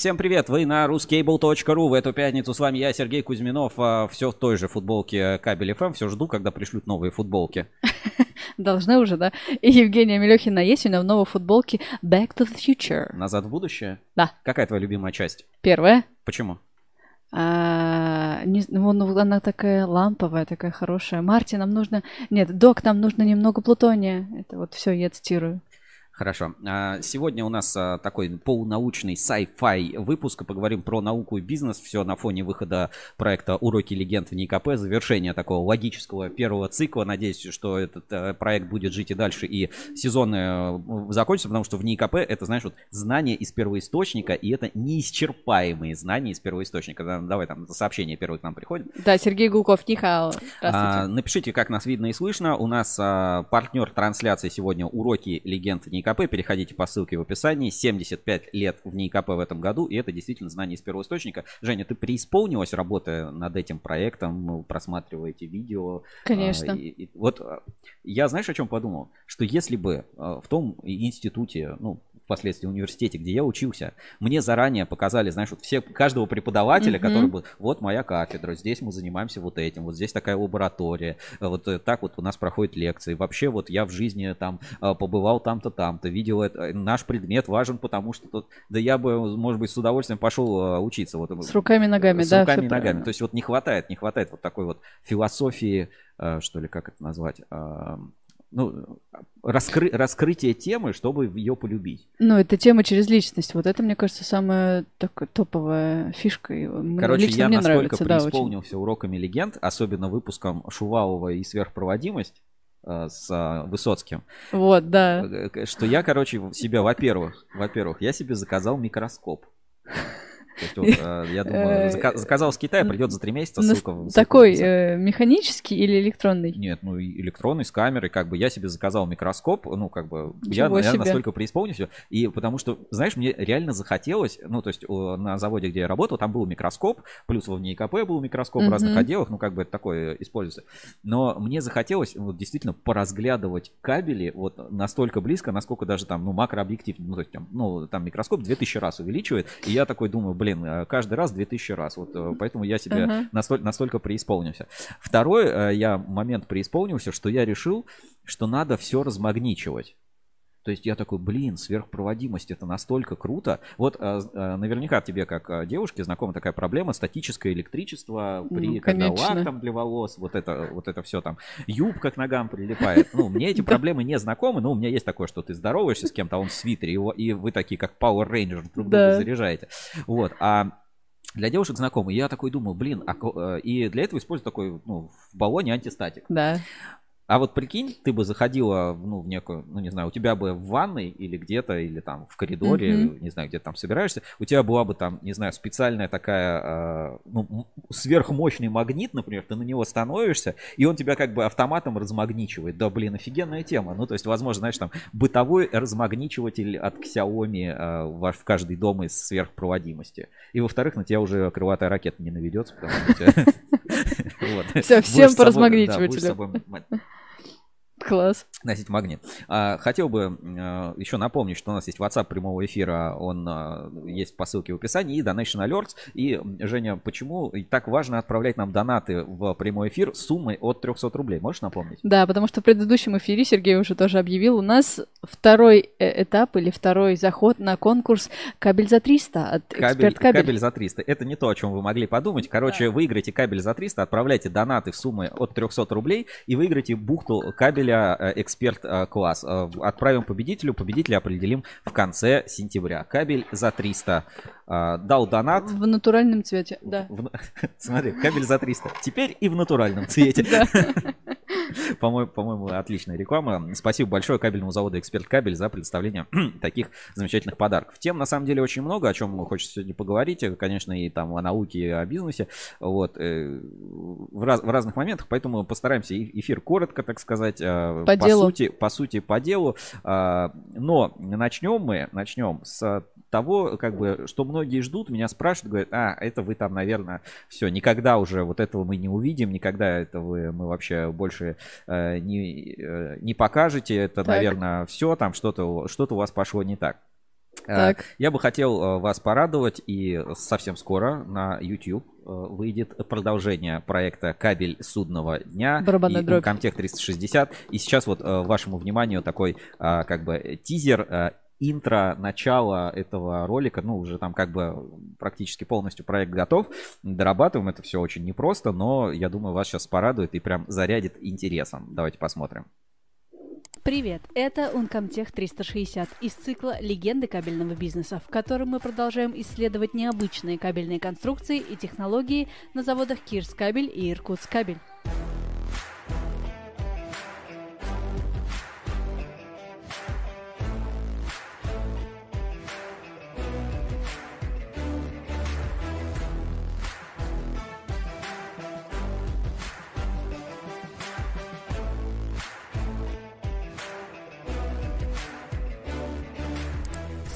Всем привет, вы на ruscable.ru. В эту пятницу с вами я, Сергей Кузьминов. А, Все в той же футболке Кабель ФМ. Все жду, когда пришлют новые футболки. Должны уже, да? И Евгения Мелехина есть у меня в новой футболке Back to the Future. Назад в будущее? Да. Какая твоя любимая часть? Первая. Почему? А, не, ну, ну, она такая ламповая, такая хорошая. Марти, нам нужно... Нет, док, нам нужно немного плутония. Это вот все я цитирую. Хорошо. А, Сегодня у нас а, такой полунаучный sci-fi выпуск. Поговорим про науку и бизнес. Все на фоне выхода проекта «Уроки легенд» в НИКП. Завершение такого логического первого цикла. Надеюсь, что этот э, проект будет жить и дальше. И сезон э, закончится, потому что в НИКП это, знаешь, вот знания из первоисточника. И это неисчерпаемые знания из первоисточника. Да, Давай там сообщение первое к нам приходит. Да, Сергей Гулков, Нихао. А, Здравствуйте. напишите, как нас видно и слышно. У нас партнер трансляции сегодня уроки легенд НИКП. Переходите по ссылке в описании. 75 лет в НИКП в этом году. И это действительно знание из первого источника. Женя, ты преисполнилась, работая над этим проектом, просматриваете видео. Конечно. А, и- и вот а, я, знаешь, о чем подумал? Что если бы а, в том институте, ну, впоследствии университете, где я учился, мне заранее показали, знаешь, вот все, каждого преподавателя, Мгм. который был, вот моя кафедра, здесь мы занимаемся вот этим, вот здесь такая лаборатория, вот э, так вот у нас проходят лекции. Вообще вот я в жизни там побывал там-то, там-то, видел это. Э, Наш предмет важен, потому что тут, да я бы, может быть, с удовольствием пошел э, учиться. Вот, С руками и ногами, с да. руками всё и ногами. правильно. То есть вот не хватает, не хватает вот такой вот философии, э, что ли, как это назвать, э, ну, раскры- раскрытие темы, чтобы ее полюбить. Ну, это тема через личность. Вот это, мне кажется, самая такая топовая фишка. Мне- Короче, лично я мне настолько нравится, да, очень. преисполнился уроками легенд, особенно выпуском Шувалова и сверхпроводимость э, с э, Высоцким, Вот, да. э, что я, короче, себе, во-первых, во-первых, я себе заказал микроскоп. Вот, э, я думаю, зака- заказал с Китая, придет за три месяца, Нас- ссылка. Такой э, механический или электронный? Нет, ну электронный с камерой, как бы я себе заказал микроскоп, ну как бы я, себе. настолько преисполнился, и потому что, знаешь, мне реально захотелось, ну то есть на заводе, где я работал, там был микроскоп, плюс в НИКП был микроскоп в разных отделах, ну как бы это такое используется, но мне захотелось вот действительно поразглядывать кабели вот настолько близко, насколько даже там, ну макрообъектив, ну то есть там, ну там микроскоп 2000 раз увеличивает, и я такой думаю, блин, э, каждый раз 2000 раз, вот э, поэтому я себе Ага. настолько, настолько преисполнился. Второй э, я момент преисполнился, что я решил, что надо все размагничивать. То есть я такой, блин, сверхпроводимость это настолько круто. Вот э, э, наверняка тебе, как э, девушке, знакома такая проблема статическое электричество при Ну, когда лак там для волос, вот это, вот это все там, юбка к ногам прилипает. Ну, мне эти проблемы не знакомы, но у меня есть такое, что ты здороваешься с кем-то, а он в свитере, и вы такие, как Power Ranger, друг друга заряжаете. Вот, а для девушек знакомый. Я такой думаю, блин, а э, и для этого использую такой, ну, в баллоне антистатик. Да. А вот прикинь, ты бы заходила, ну, в некую, ну, не знаю, у тебя бы в ванной или где-то, или там в коридоре, Мгм. не знаю, где ты там собираешься, у тебя была бы там, не знаю, специальная такая, э, ну, сверхмощный магнит, например, ты на него становишься, и он тебя как бы автоматом размагничивает. Да, блин, офигенная тема. Ну, то есть, возможно, знаешь, там, бытовой размагничиватель от Xiaomi э, в каждый дом из сверхпроводимости. И, во-вторых, на тебя уже крылатая ракета не наведется, потому что Будешь всем по размагничивателю. Класс. носить магнит. А, Хотел бы э, еще напомнить, что у нас есть WhatsApp прямого эфира, он э, есть по ссылке в описании, и Donation Alerts. И, Женя, почему так важно отправлять нам донаты в прямой эфир с суммой от 300 рублей? Можешь напомнить? Да, потому что в предыдущем эфире Сергей уже тоже объявил, у нас второй э, этап или второй заход на конкурс «Кабель за 300» от Кабель, «Эксперт Кабель». кабель за 300. Это не то, о чем вы могли подумать. Короче, выиграйте кабель за 300, отправляйте донаты в сумме от 300 рублей и выиграйте бухту кабеля э, эксперт э, класс. Э, Отправим победителю. Победителя определим в конце сентября. Кабель за 300. Э, Дал донат. В натуральном цвете, да. В- Смотри, кабель за 300. Теперь и в натуральном цвете. По-моему, по-моему, отличная реклама. Спасибо большое кабельному заводу Эксперт Кабель за предоставление таких замечательных подарков. Тем на самом деле очень много, о чем хочется сегодня поговорить. Конечно, и там о науке, и о бизнесе. Вот э, в, раз- в разных моментах, поэтому постараемся эфир коротко, так сказать, э, По делу. сути, по сути, по делу. А, Но начнем мы, начнем с того, как бы, что многие ждут, меня спрашивают, говорят, а, это вы там, наверное, все, никогда уже вот этого мы не увидим, никогда этого мы вообще больше э, не, э, не покажете, это, Так. наверное, все, там что-то что у вас пошло не так. Так. Я бы хотел вас порадовать, и совсем скоро на YouTube выйдет продолжение проекта «Кабель судного дня» Барабанная и дробь. Comtech 360. И сейчас вот вашему вниманию такой как бы тизер интро, начало этого ролика, ну, уже там как бы практически полностью проект готов. Дорабатываем это все очень непросто, но я думаю, вас сейчас порадует и прям зарядит интересом. Давайте посмотрим. Привет, это Uncomtech 360 из цикла «Легенды кабельного бизнеса», в котором мы продолжаем исследовать необычные кабельные конструкции и технологии на заводах Кирскабель и Иркутскабель.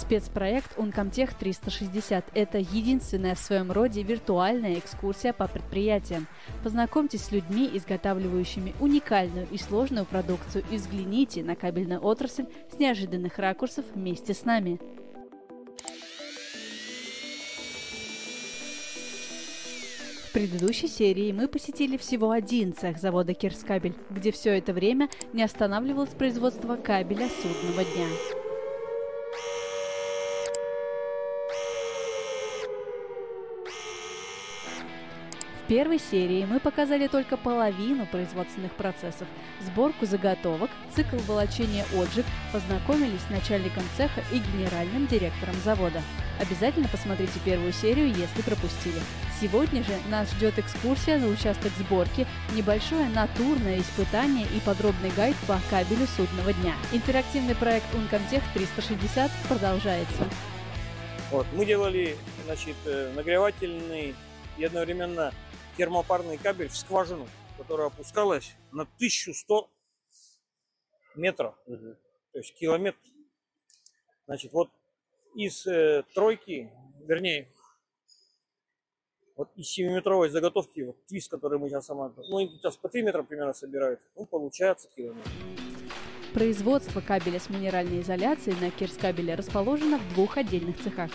Спецпроект Uncomtech 360 – это единственная в своем роде виртуальная экскурсия по предприятиям. Познакомьтесь с людьми, изготавливающими уникальную и сложную продукцию и взгляните на кабельную отрасль с неожиданных ракурсов вместе с нами. В предыдущей серии мы посетили всего один цех завода Кирскабель, где все это время не останавливалось производство кабеля судного дня. В первой серии мы показали только половину производственных процессов, сборку заготовок, цикл волочения отжиг, познакомились с начальником цеха и генеральным директором завода. Обязательно посмотрите первую серию, если пропустили. Сегодня же нас ждет экскурсия на участок сборки, небольшое натурное испытание и подробный гайд по кабелю судного дня. Интерактивный проект Uncomtech 360 продолжается. Вот, мы делали значит, э, нагревательный и одновременно термопарный кабель в скважину, которая опускалась на 1100 метров, то есть километр. Значит, вот из э, тройки, вернее, вот из 7-метровой заготовки, вот твист, который мы сейчас сама, ну, сейчас по 3 метра примерно собирают, ну, получается километр. Производство кабеля с минеральной изоляцией на Кирскабеле расположено в двух отдельных цехах.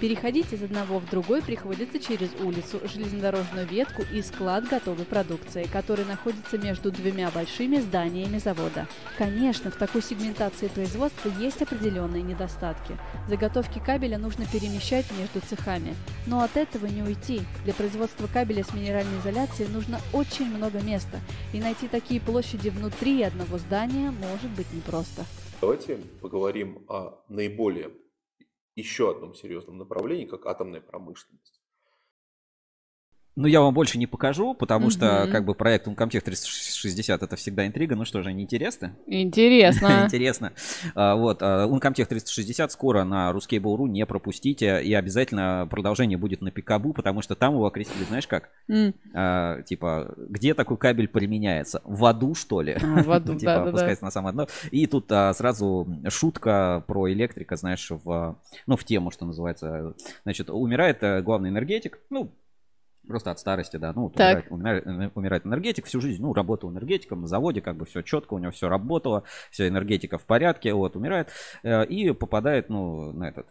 Переходить из одного в другой приходится через улицу, железнодорожную ветку и склад готовой продукции, который находится между двумя большими зданиями завода. Конечно, в такой сегментации производства есть определенные недостатки. Заготовки кабеля нужно перемещать между цехами. Но от этого не уйти. Для производства кабеля с минеральной изоляцией нужно очень много места. И найти такие площади внутри одного здания может быть непросто. Давайте поговорим о наиболее еще одном серьезном направлении, как атомная промышленность. Ну, я вам больше не покажу, потому Мгм. что, как бы, проект Uncomtech 360 это всегда интрига. Ну что же, они интересны? Интересно. Интересно. А, Вот, а, Uncomtech 360 скоро на Ruskable.ru, не пропустите. И обязательно продолжение будет на Пикабу, потому что там его окрестили, знаешь как? А, Типа, где такой кабель применяется? В аду, что ли? В аду, Типа, да-да-да. опускается на самое дно. И тут сразу шутка про электрика, знаешь, в, ну, в тему, что называется. Значит, умирает э, главный энергетик, ну, Просто от старости, да. Ну, вот умирает, умирает- умирает энергетик всю жизнь. Ну, работал энергетиком на заводе, как бы все четко, у него все работало, все энергетика в порядке, вот, умирает. э, И попадает, ну, на этот,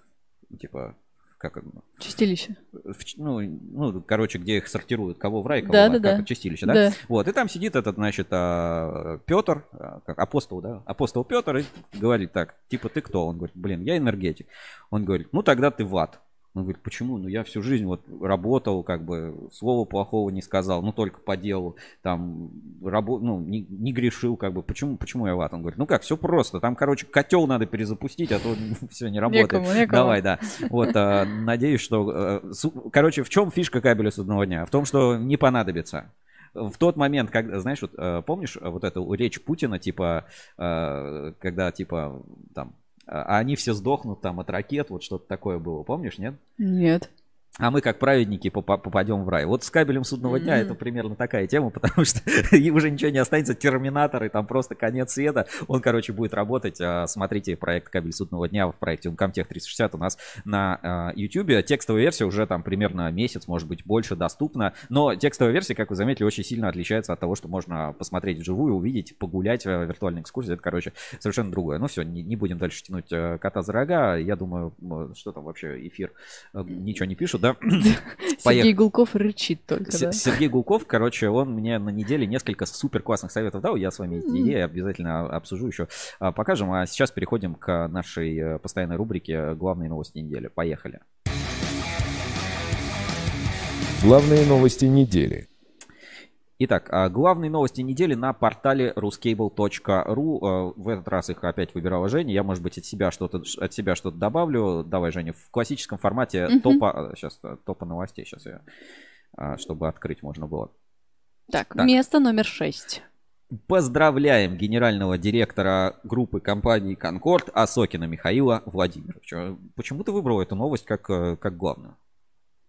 типа, как Чистилище. в ну, ну, короче, где их сортируют, кого в рай, кого Да, в да, как да. чистилище, да? Да. Вот, и там сидит этот, значит, а, Петр, а, как апостол, да, апостол Петр, и говорит так, типа, ты кто? Он говорит, блин, я энергетик. Он говорит, ну тогда ты в ад. Он говорит, почему? Ну я всю жизнь вот работал, как бы слова плохого не сказал, ну только по делу, там, рабо- ну, не, не грешил, как бы, почему, почему я в ад? Он говорит, ну как, все просто, там, короче, котел надо перезапустить, а то все не работает. Некому, некому. Давай, да. Вот, а, надеюсь, что... э, Короче, в чем фишка кабеля судного дня? В том, что не понадобится. В тот момент, когда, знаешь, вот э, помнишь вот эту речь Путина, типа, э, когда, типа, там, а они все сдохнут там от ракет, вот что-то такое было, помнишь, нет? Нет. А мы, как праведники, попадем в рай. Вот с кабелем судного дня mm-hmm. это примерно такая тема, потому что уже ничего не останется. Терминатор, и там просто конец света. Он, короче, будет работать. А, смотрите проект кабель судного дня в проекте Uncomtech 360 у нас на YouTube. А, Текстовая версия уже там примерно месяц, может быть, больше доступна. Но текстовая версия, как вы заметили, очень сильно отличается от того, что можно посмотреть вживую, увидеть, погулять в виртуальной экскурсии. Это, короче, совершенно другое. Ну все, не, не будем дальше тянуть э, кота за рога. Я думаю, что там вообще эфир э, ничего не пишут да? Сергей Гулков рычит только, да? Сергей Гулков, короче, он мне на неделе несколько супер классных советов дал. Я с вами эти идеи обязательно обсужу еще, а, покажем. А сейчас переходим к нашей э, постоянной рубрике «Главные новости недели». Поехали. Главные новости недели. Итак, а, главные новости недели на портале ruscable.ru. А, в этот раз их опять выбирала Женя. Я, может быть, от себя что-то от себя что-то добавлю. Давай, Женя, в классическом формате mm-hmm. топа. Сейчас а, топа новостей. Сейчас я, чтобы открыть можно было. Так, так. место номер шесть. Поздравляем генерального директора группы компании Конкорд Асокина Михаила Владимировича. Почему ты выбрал эту новость как, э, как главную?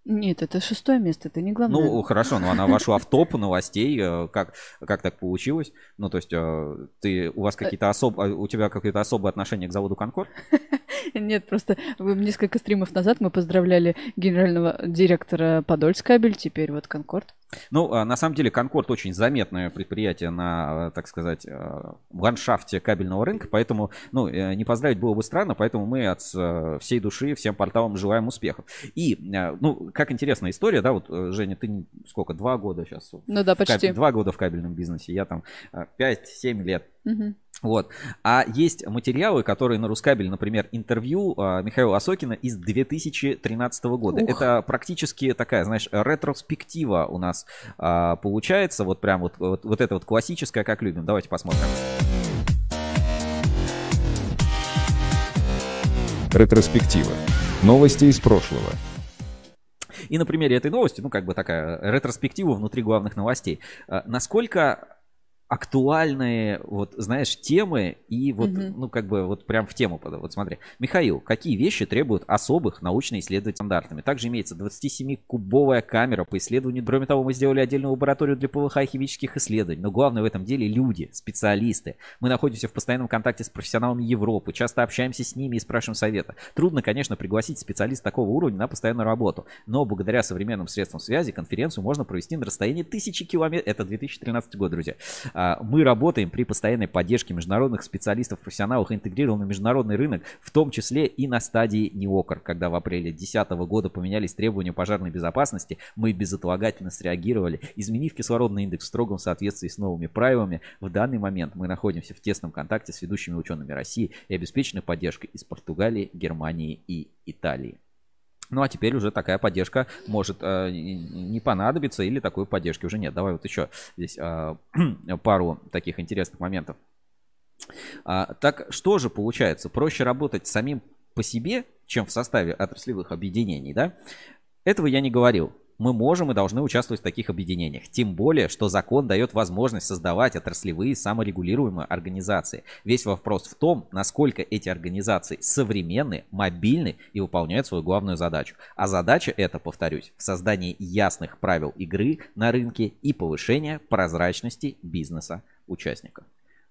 Нет, это шестое место, это не главное. Ну, хорошо, но она вошла в топ новостей. Э, как, как так получилось? Ну, то есть, э, ты, у вас какие-то особые, у тебя какие-то особые отношения к заводу Конкорд? Нет, просто несколько стримов назад мы поздравляли генерального директора Подольскабель, теперь вот Конкорд. Ну, а, на самом деле, Конкорд очень заметное предприятие на, так сказать, э, ландшафте кабельного рынка, поэтому, ну, э, не поздравить было бы странно, поэтому мы от э, всей души всем порталам желаем успехов. И, ну, как интересная история, да, вот, Женя, ты сколько, два года сейчас? Ну да, почти. Кабель, два года в кабельном бизнесе, я там 5-7 лет. Угу. Вот. А есть материалы, которые на Рускабель, например, интервью а, Михаила Осокина из 2013 года. Ух. Это практически такая, знаешь, ретроспектива у нас а, получается. Вот прям вот, вот, вот это вот классическое, как любим. Давайте посмотрим. Ретроспектива. Новости из прошлого. И на примере этой новости, ну, как бы такая ретроспектива внутри главных новостей. А, насколько актуальные, вот, знаешь, темы и вот, угу. ну, как бы, вот прям в тему. Вот смотри. Михаил, какие вещи требуют особых научно-исследовательских стандартами? Также имеется 27-кубовая камера по исследованию. Кроме того, мы сделали отдельную лабораторию для ПВХ и химических исследований. Но главное в этом деле люди, специалисты. Мы находимся в постоянном контакте с профессионалами Европы, часто общаемся с ними и спрашиваем совета. Трудно, конечно, пригласить специалиста такого уровня на постоянную работу. Но благодаря современным средствам связи конференцию можно провести на расстоянии тысячи километров. Это 2013 год, друзья мы работаем при постоянной поддержке международных специалистов, профессионалов, интегрирован на международный рынок, в том числе и на стадии НИОКР. Когда в апреле 2010 года поменялись требования пожарной безопасности, мы безотлагательно среагировали, изменив кислородный индекс в строгом соответствии с новыми правилами. В данный момент мы находимся в тесном контакте с ведущими учеными России и обеспечены поддержкой из Португалии, Германии и Италии. Ну а теперь уже такая поддержка может э, не понадобиться или такой поддержки уже нет. Давай вот еще здесь э, пару таких интересных моментов. А, так что же получается? Проще работать самим по себе, чем в составе отраслевых объединений, да? Этого я не говорил мы можем и должны участвовать в таких объединениях. Тем более, что закон дает возможность создавать отраслевые саморегулируемые организации. Весь вопрос в том, насколько эти организации современны, мобильны и выполняют свою главную задачу. А задача это, повторюсь, создание ясных правил игры на рынке и повышение прозрачности бизнеса участников.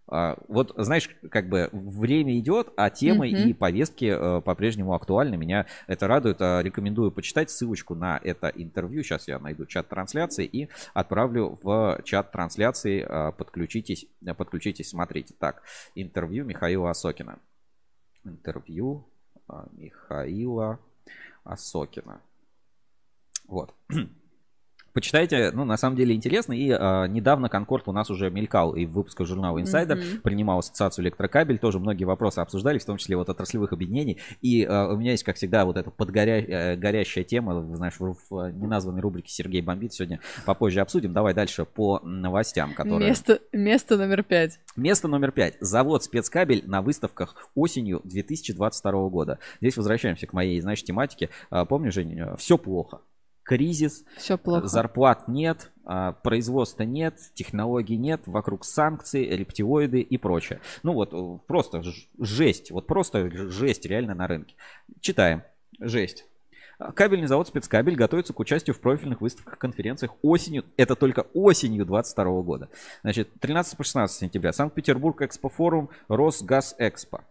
А, вот, знаешь, как бы время идет, а темы mm-hmm. и повестки э, по-прежнему актуальны. Меня это радует. А, рекомендую почитать ссылочку на это интервью. Сейчас я найду чат трансляции и отправлю в чат трансляции. А, подключитесь, подключитесь, смотрите. Так, интервью Михаила Осокина. Интервью Михаила Осокина. Вот. Почитайте, ну, на самом деле интересно. И э, недавно Конкорд у нас уже мелькал и в выпусках журнала Insider, mm-hmm. принимал ассоциацию электрокабель, тоже многие вопросы обсуждали, в том числе вот отраслевых объединений. И э, у меня есть, как всегда, вот эта подгоря... э, тема, знаешь, в, в неназванной рубрике Сергей Бомбит сегодня попозже обсудим. Давай дальше по новостям, которые... Место, место номер пять. Место номер пять. Завод спецкабель на выставках осенью 2022 года. Здесь возвращаемся к моей, знаешь, тематике. Э, помнишь, Женя, все плохо кризис, Все плохо. зарплат нет, а, производства нет, технологий нет, вокруг санкции, рептилоиды и прочее. Ну вот э, просто жесть, вот просто жесть реально на рынке. Читаем. Жесть. Кабельный завод «Спецкабель» готовится к участию в профильных выставках, конференциях осенью. Это только осенью 2022 года. Значит, 13 по 16 сентября. Санкт-Петербург Экспофорум, Росгаз Экспо.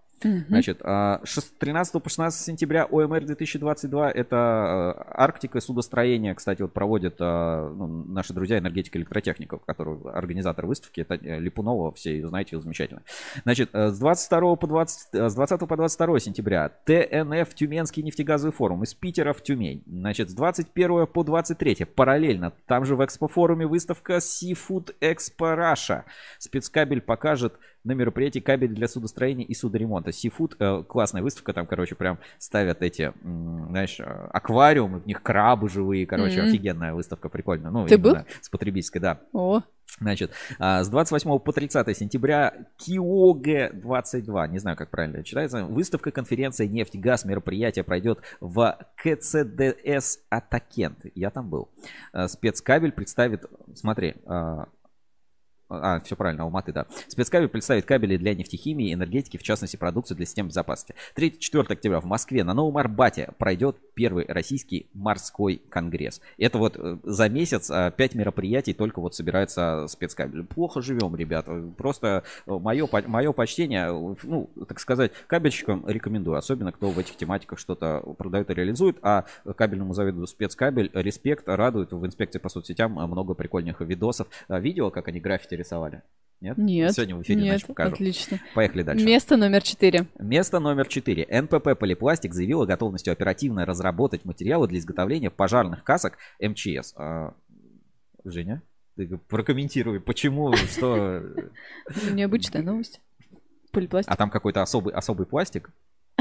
Значит, а, шест- 13 по 16 сентября ОМР 2022 это а, Арктика судостроение, кстати, вот проводят а, ну, наши друзья энергетика электротехников, которые организатор выставки, это э, Липунова, все ее знаете, ее замечательно. Значит, э, с 22 по 20, э, с 20 по 22 сентября ТНФ Тюменский нефтегазовый форум из Питера в Тюмень. Значит, с 21 по 23 параллельно, там же в экспофоруме выставка Seafood Expo Russia. Спецкабель покажет на мероприятии кабель для судостроения и судоремонта. Seafood, э, классная выставка, там, короче, прям ставят эти, знаешь, э, аквариумы, в них крабы живые, короче, Мгм. офигенная выставка, прикольная. Ну, Ты был? С потребительской, да. О, Значит, а, с 28 по 30 сентября Киоге 22, не знаю, как правильно читается, выставка, конференция «Нефть, газ», мероприятие пройдет в КЦДС Атакент. Я там был. А, Спецкабель представит, смотри, а, а, все правильно, Алматы, да. Спецкабель представит кабели для нефтехимии, энергетики, в частности, продукцию для систем безопасности. 3-4 октября в Москве на Новом Арбате пройдет первый российский морской конгресс. Это вот э, за месяц 5 мероприятий только вот собирается спецкабель. Плохо живем, ребята. Просто мое, мое почтение, э, ну, так сказать, кабельщикам рекомендую. Особенно, кто в этих тематиках что-то продает и реализует. А кабельному заводу спецкабель респект, радует. В инспекции по соцсетям много прикольных видосов. А, Видео, как они граффити рисовали? Нет? нет. Сегодня в эфире, нет, значит, покажу. отлично. Поехали дальше. Место номер четыре. Место номер 4. НПП «Полипластик» заявила готовностью оперативно разработать материалы для изготовления пожарных касок МЧС. А, Женя, ты прокомментируй, почему, что... Необычная новость. Полипластик. А там какой-то особый, особый пластик?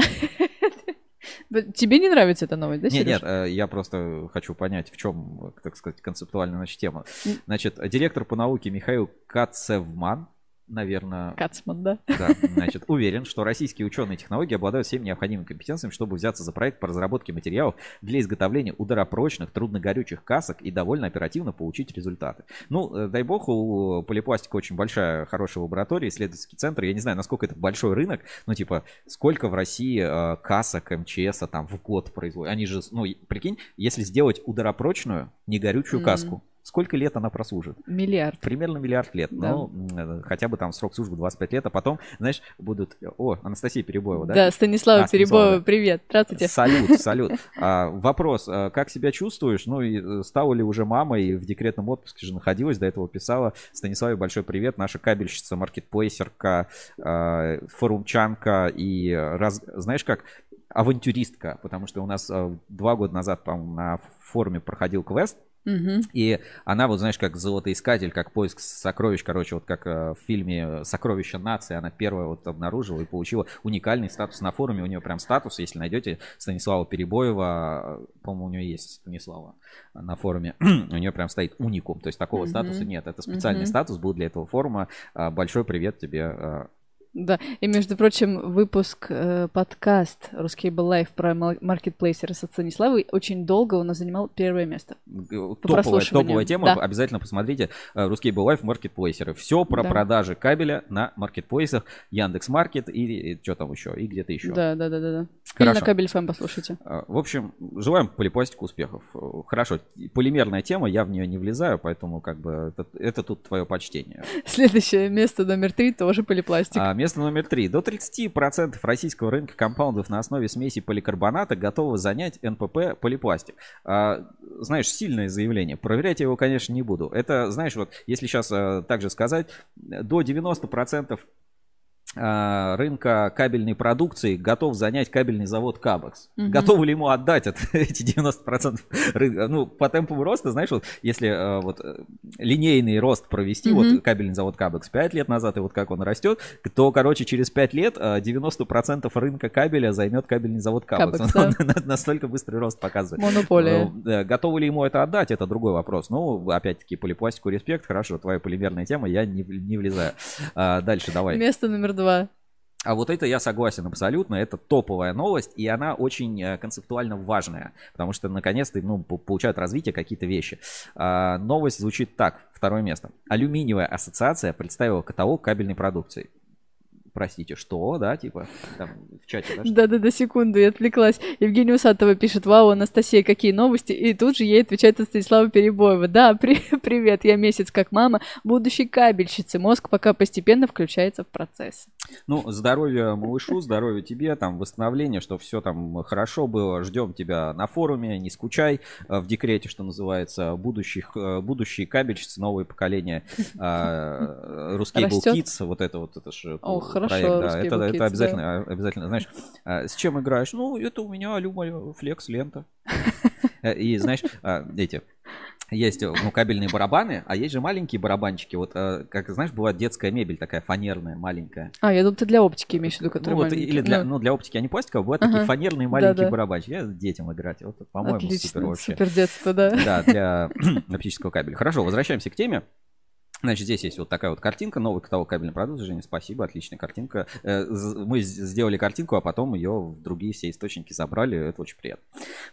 Тебе не нравится эта новость, да, Нет, Серёж? нет, э, я просто хочу понять, в чем, так сказать, концептуальная значит, тема. Значит, директор по науке Михаил Кацевман, наверное, Кацман, да? Да, значит, уверен, что российские ученые и технологии обладают всеми необходимыми компетенциями, чтобы взяться за проект по разработке материалов для изготовления ударопрочных, трудногорючих касок и довольно оперативно получить результаты. Ну, э, дай бог, у Полипластика очень большая, хорошая лаборатория, исследовательский центр. Я не знаю, насколько это большой рынок, но типа, сколько в России э, касок МЧС там в год производят. Они же, ну, прикинь, если сделать ударопрочную, негорючую Мгм. каску, сколько лет она прослужит? Миллиард. Примерно миллиард лет. Да. Ну, э, хотя бы там срок службы 25 лет, а потом, знаешь, будут... О, Анастасия Перебоева, да? Да, Станислава А, Станислава, Перебоева, да. привет. Здравствуйте. Салют, салют. А, вопрос, а, как себя чувствуешь? Ну и э, стала ли уже мамой, в декретном отпуске же находилась, до этого писала. Станиславе большой привет, наша кабельщица, маркетплейсерка, а, форумчанка и, э, раз- знаешь как, авантюристка, потому что у нас два года назад, по-моему, на форуме проходил квест, Мгм. и она, вот знаешь, как золотоискатель, как поиск сокровищ, короче, вот как э, в фильме «Сокровища нации», она первая вот обнаружила и получила уникальный статус на форуме. У нее прям статус, если найдете Станислава Перебоева, э, по-моему, у нее есть Станислава на форуме, у нее прям стоит уникум, то есть такого Мгм. статуса нет. Это специальный Мгм. статус был для этого форума. А, Большой привет тебе. Э, Да, и между прочим, выпуск э, подкаст Ruscable Life про мал- маркетплейсеры со Станиславой очень долго у нас занимал первое место. Топовая, топовая тема, да. обязательно посмотрите. э, Русский Life маркетплейсеры. Все про Да. продажи кабеля на маркетплейсах, Яндекс Маркет и, что там еще, и где-то еще. Да, да, да, да, да. Или на кабель ФМ послушайте. А, В общем, желаем полипластику успехов. Э, Хорошо, полимерная тема, я в нее не влезаю, поэтому как бы это, это тут твое почтение. Следующее место номер три тоже полипластик. А, место номер три. До 30% российского рынка компаундов на основе смеси поликарбоната готовы занять НПП полипластик. А, знаешь, сильное заявление. Проверять я его, конечно, не буду. Это, знаешь, вот если сейчас также сказать, до 90% а, рынка кабельной продукции готов занять кабельный завод Кабекс. Мгм. Готовы ли ему отдать от эти 90% рынка? Ну, по темпу роста, знаешь, вот если э, вот э, линейный рост провести, Мгм. вот кабельный завод Кабекс 5 лет назад, и вот как он растет, то, короче, через 5 лет э, 90% рынка кабеля займет кабельный завод Кабекс. Кабекс, Он да. на- Настолько быстрый рост показывает. Монополия. Э, Готовы ли ему это отдать, это другой вопрос. Ну, опять-таки, полипластику респект, хорошо, твоя полимерная тема, я не, не влезаю. Дальше давай. Место номер два. А вот это я согласен абсолютно, это топовая новость, и она очень э, концептуально важная, потому что наконец-то ну, по- получают развитие какие-то вещи. А, новость звучит так, второе место. Алюминиевая ассоциация представила каталог кабельной продукции. Простите, что, да, типа, там, в чате, да? Да-да-да, секунду, я отвлеклась. Евгения Усатова пишет, вау, Анастасия, какие новости? И тут же ей отвечает от Станислава Перебоева. Да, при- привет, я месяц как мама, будущей кабельщицы. Мозг пока постепенно включается в процесс. Ну, здоровья малышу, здоровья тебе, там, восстановления, что все там хорошо было. Ждем тебя на форуме, не скучай. э, В декрете, что называется, будущих, э, будущие кабельщицы, новое поколение э, Русский был. Kids, вот это вот, это же О, хорошо, проект, да, это, это обязательно, обязательно, знаешь, э, с чем играешь? Ну, это у меня Люма Флекс лента. Э, И знаешь, э, эти, есть э, ну, кабельные барабаны, а есть же маленькие барабанчики. Вот, э, как знаешь, бывает детская мебель такая фанерная, маленькая. А, я думаю, ты для оптики имеешь в виду, Ну, который вот, или для, Ну, ну, для оптики они пластиковые, бывают такие Ага. фанерные маленькие Да-да. барабанчики. Я детям играть. Вот, по-моему, Отлично, супер вообще. супер детство, да. Да, для оптического кабеля. Хорошо, возвращаемся к теме. Значит, здесь есть вот такая вот картинка, новый каталог кабельной продукции. Женя, спасибо, отличная картинка. Э, Мы сделали картинку, а потом ее в другие все источники забрали. Это очень приятно.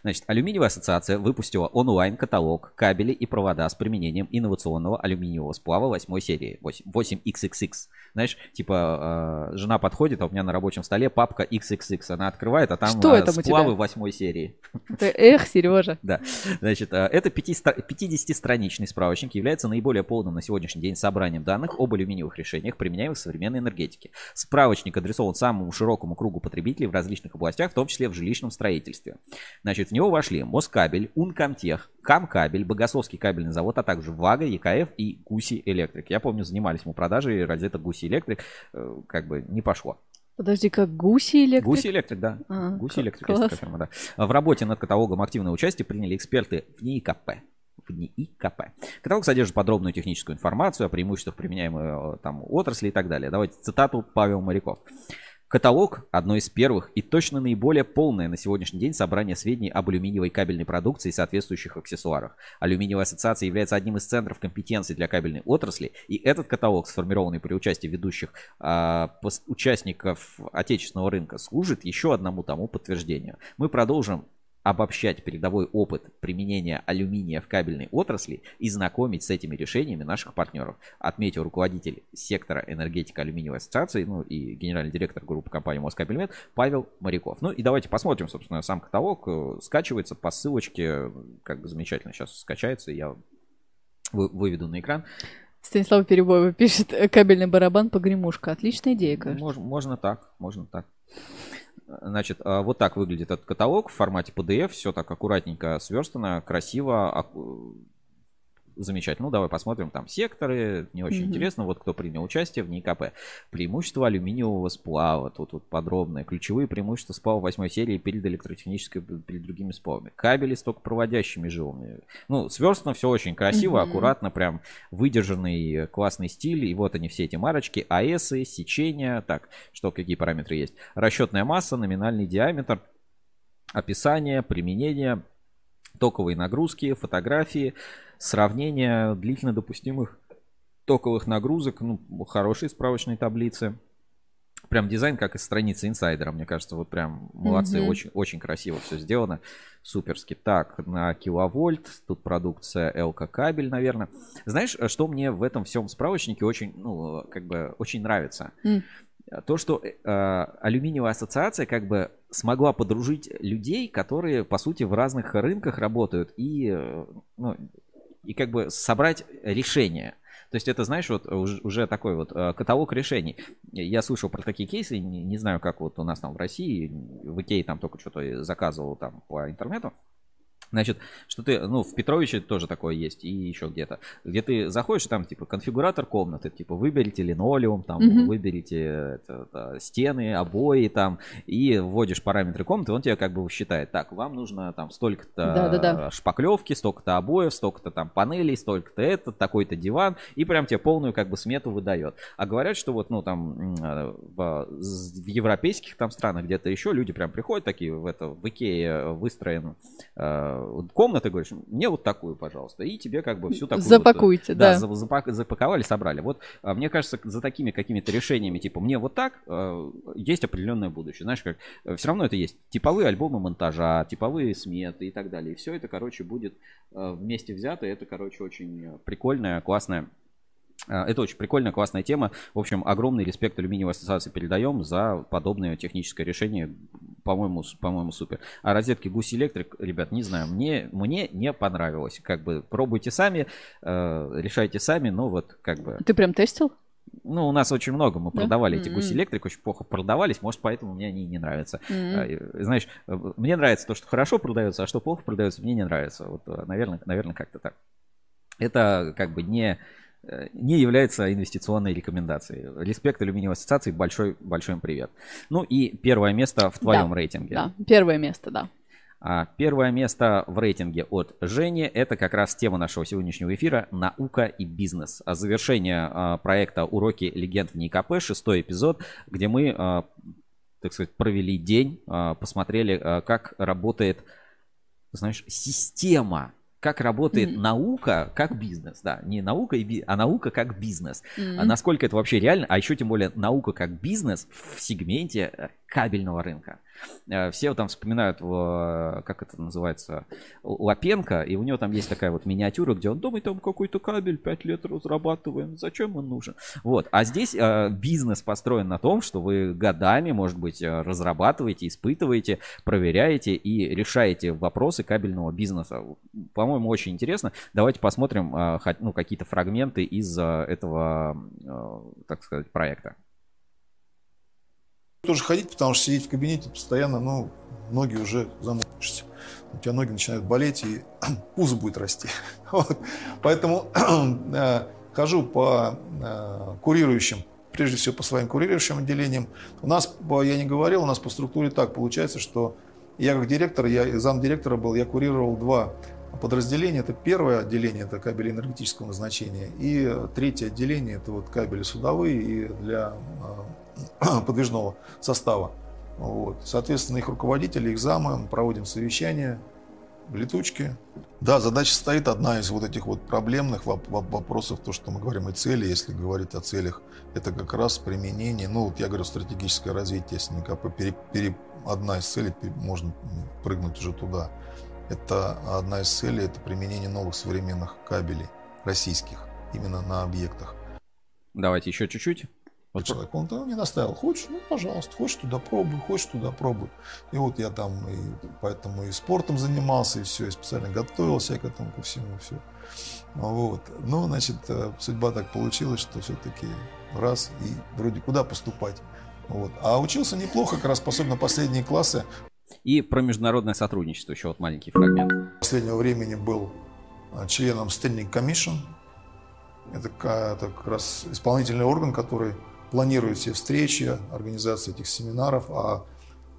Значит, Алюминиевая ассоциация выпустила онлайн-каталог кабелей и провода с применением инновационного алюминиевого сплава 8 серии, 8, 8XXX. Знаешь, типа, э, жена подходит, а у меня на рабочем столе папка XXX. Она открывает, а там Что э, это сплавы 8 серии. Ты- Эх, Сережа. Да, значит, это 50-страничный справочник является наиболее полным на сегодняшний день собранием данных об алюминиевых решениях, применяемых в современной энергетике. Справочник адресован самому широкому кругу потребителей в различных областях, в том числе в жилищном строительстве. Значит, в него вошли Москабель, Ункомтех, Камкабель, Богословский кабельный завод, а также Вага, ЕКФ и Гуси Электрик. Я помню, занимались мы продажей розеток Гуси Электрик, э, как бы не пошло. Подожди, как гуси электрик? Гуси Электрик, да. А, Гуси Электрик, класс. фирма, да. В работе над каталогом активное участие приняли эксперты в НИИКП. В НИИКП. Каталог содержит подробную техническую информацию о преимуществах применяемой э, там отрасли и так далее. Давайте цитату Павел Моряков. Каталог – одно из первых и точно наиболее полное на сегодняшний день собрание сведений об алюминиевой кабельной продукции и соответствующих аксессуарах. Алюминиевая ассоциация является одним из центров компетенции для кабельной отрасли, и этот каталог, сформированный при участии ведущих пос- участников отечественного рынка, служит еще одному тому подтверждению. Мы продолжим обобщать передовой опыт применения алюминия в кабельной отрасли и знакомить с этими решениями наших партнеров, отметил руководитель сектора энергетика алюминиевой ассоциации, ну и генеральный директор группы компании Москабельмет Павел Моряков. Ну и давайте посмотрим, собственно, сам каталог э, скачивается по ссылочке, как бы замечательно сейчас скачается, я вы- выведу на экран. Станислав Перебоева пишет, «Э, кабельный барабан погремушка. Отличная идея, кажется. Мож- можно так, можно так. Значит, а, вот так выглядит этот каталог в формате PDF. Все так аккуратненько сверстано, красиво. Замечательно. Ну, давай посмотрим. Там секторы. Не очень Мгм. интересно. Вот кто принял участие в НИКП. Преимущества алюминиевого сплава. Тут вот подробное. Ключевые преимущества сплава 8 серии перед электротехнической, перед другими сплавами. Кабели с токопроводящими жилами. Ну, сверстно все очень красиво, Мгм. аккуратно, прям выдержанный классный стиль. И вот они все эти марочки. АЭСы, сечения. Так, что, какие параметры есть? Расчетная масса, номинальный диаметр, описание, применение, токовые нагрузки, фотографии, сравнение длительно допустимых токовых нагрузок, ну, хорошие справочные таблицы. Прям дизайн, как из страницы инсайдера, мне кажется, вот прям молодцы, Мгм. очень, очень красиво все сделано, суперски. Так, на киловольт, тут продукция ЛК кабель, наверное. Знаешь, что мне в этом всем справочнике очень, ну, как бы, очень нравится? М. То, что э, алюминиевая ассоциация как бы смогла подружить людей, которые, по сути, в разных рынках работают и, э, ну, и как бы собрать решение. То есть это, знаешь, вот уж- уже такой вот э, каталог решений. Я слышал про такие кейсы, не, не знаю, как вот у нас там в России, в Икее там только что-то заказывал там по интернету. Значит, что ты, ну, в Петровиче тоже такое есть, и еще где-то. Где ты заходишь, там, типа, конфигуратор комнаты, типа, выберите линолеум, там, Мгм. выберите это, это, стены, обои, там, и вводишь параметры комнаты, он тебе как бы считает, так, вам нужно там столько-то Да-да-да. шпаклевки, столько-то обоев, столько-то там панелей, столько-то это, такой-то диван, и прям тебе полную как бы смету выдает. А говорят, что вот, ну, там, э, в, в европейских там странах где-то еще люди прям приходят такие в это, в Икее выстроен э, комнаты, говоришь, мне вот такую, пожалуйста, и тебе как бы всю такую вот, Запакуйте, да. за- запак- запаковали, собрали. Вот а, мне кажется, за такими какими-то решениями, типа мне вот так, э, есть определенное будущее. Знаешь, как все равно это есть типовые альбомы монтажа, типовые сметы и так далее. И все это, короче, будет э, вместе взято. Это, короче, очень э, прикольная, классная Это очень прикольная, классная тема. В общем, огромный респект алюминиевой ассоциации передаем за подобное техническое решение. По-моему, по-моему, супер. А розетки Гуси Электрик, ребят, не знаю, мне, мне не понравилось. Как бы пробуйте сами, э, решайте сами, но вот как бы... Ты прям тестил? Ну, у нас очень много, мы Да? продавали эти М-м. Гуси Электрик, очень плохо продавались, может, поэтому мне они не нравятся. А, и, Знаешь, э, мне нравится то, что хорошо продается, а что плохо продается, мне не нравится. Вот, э, наверное, наверное, как-то так. Это как бы не, не является инвестиционной рекомендацией. Респект алюминиевой ассоциации, большой, большой им привет. Ну и первое место в твоем Да, рейтинге. Да, первое место, да. А первое место в рейтинге от Жени – это как раз тема нашего сегодняшнего эфира «Наука и бизнес». А Завершение а, проекта «Уроки легенд в НИКП», шестой эпизод, где мы, так сказать, провели день, посмотрели, как работает, знаешь, система, как работает Мгм. наука как бизнес. Да, не наука, и би- а наука как бизнес. М. А насколько это вообще реально, а еще тем более наука как бизнес в сегменте э, кабельного рынка. Э, Все там вспоминают, в, как это называется, Лапенко, и у него там есть такая вот миниатюра, где он думает, там какой-то кабель 5 лет разрабатываем, зачем он нужен? Вот, а здесь э, бизнес построен на том, что вы годами, может быть, э, разрабатываете, испытываете, проверяете и решаете вопросы кабельного бизнеса. По-моему, очень интересно. Давайте посмотрим э, ну, какие-то фрагменты из э, этого, э, так сказать, проекта. Тоже ходить, потому что сидеть в кабинете постоянно, ну, ноги уже замучишься. У тебя ноги начинают болеть, и пузо будет расти. Вот. Поэтому э, хожу по э, курирующим, прежде всего по своим курирующим отделениям. У нас, я не говорил, у нас по структуре так получается, что я как директор, я замдиректора был, я курировал два подразделения. Это первое отделение, это кабели энергетического назначения, и третье отделение, это вот кабели судовые и для э, подвижного состава. Вот. Соответственно, их руководители, их замы, мы проводим совещания, летучки. Да, задача стоит одна из вот этих вот проблемных воп- воп- вопросов, то, что мы говорим о цели, если говорить о целях, это как раз применение, ну, вот я говорю, стратегическое развитие СНКП, пере- пере- одна из целей, можно прыгнуть уже туда, это одна из целей, это применение новых современных кабелей российских, именно на объектах. Давайте еще чуть-чуть. Вот Человек, он там не наставил. Хочешь, ну, пожалуйста, хочешь туда пробуй, хочешь туда пробуй. И вот я там и поэтому и спортом занимался, и все, и специально готовился к этому, ко всему, все. Вот. Ну, значит, э, судьба так получилась, что все-таки раз и вроде куда поступать. Вот. А учился неплохо, как раз особенно последние классы. И про международное сотрудничество еще вот маленький фрагмент. последнего времени был а, членом Standing Commission. Это как раз исполнительный орган, который планирует все встречи, организацию этих семинаров, а,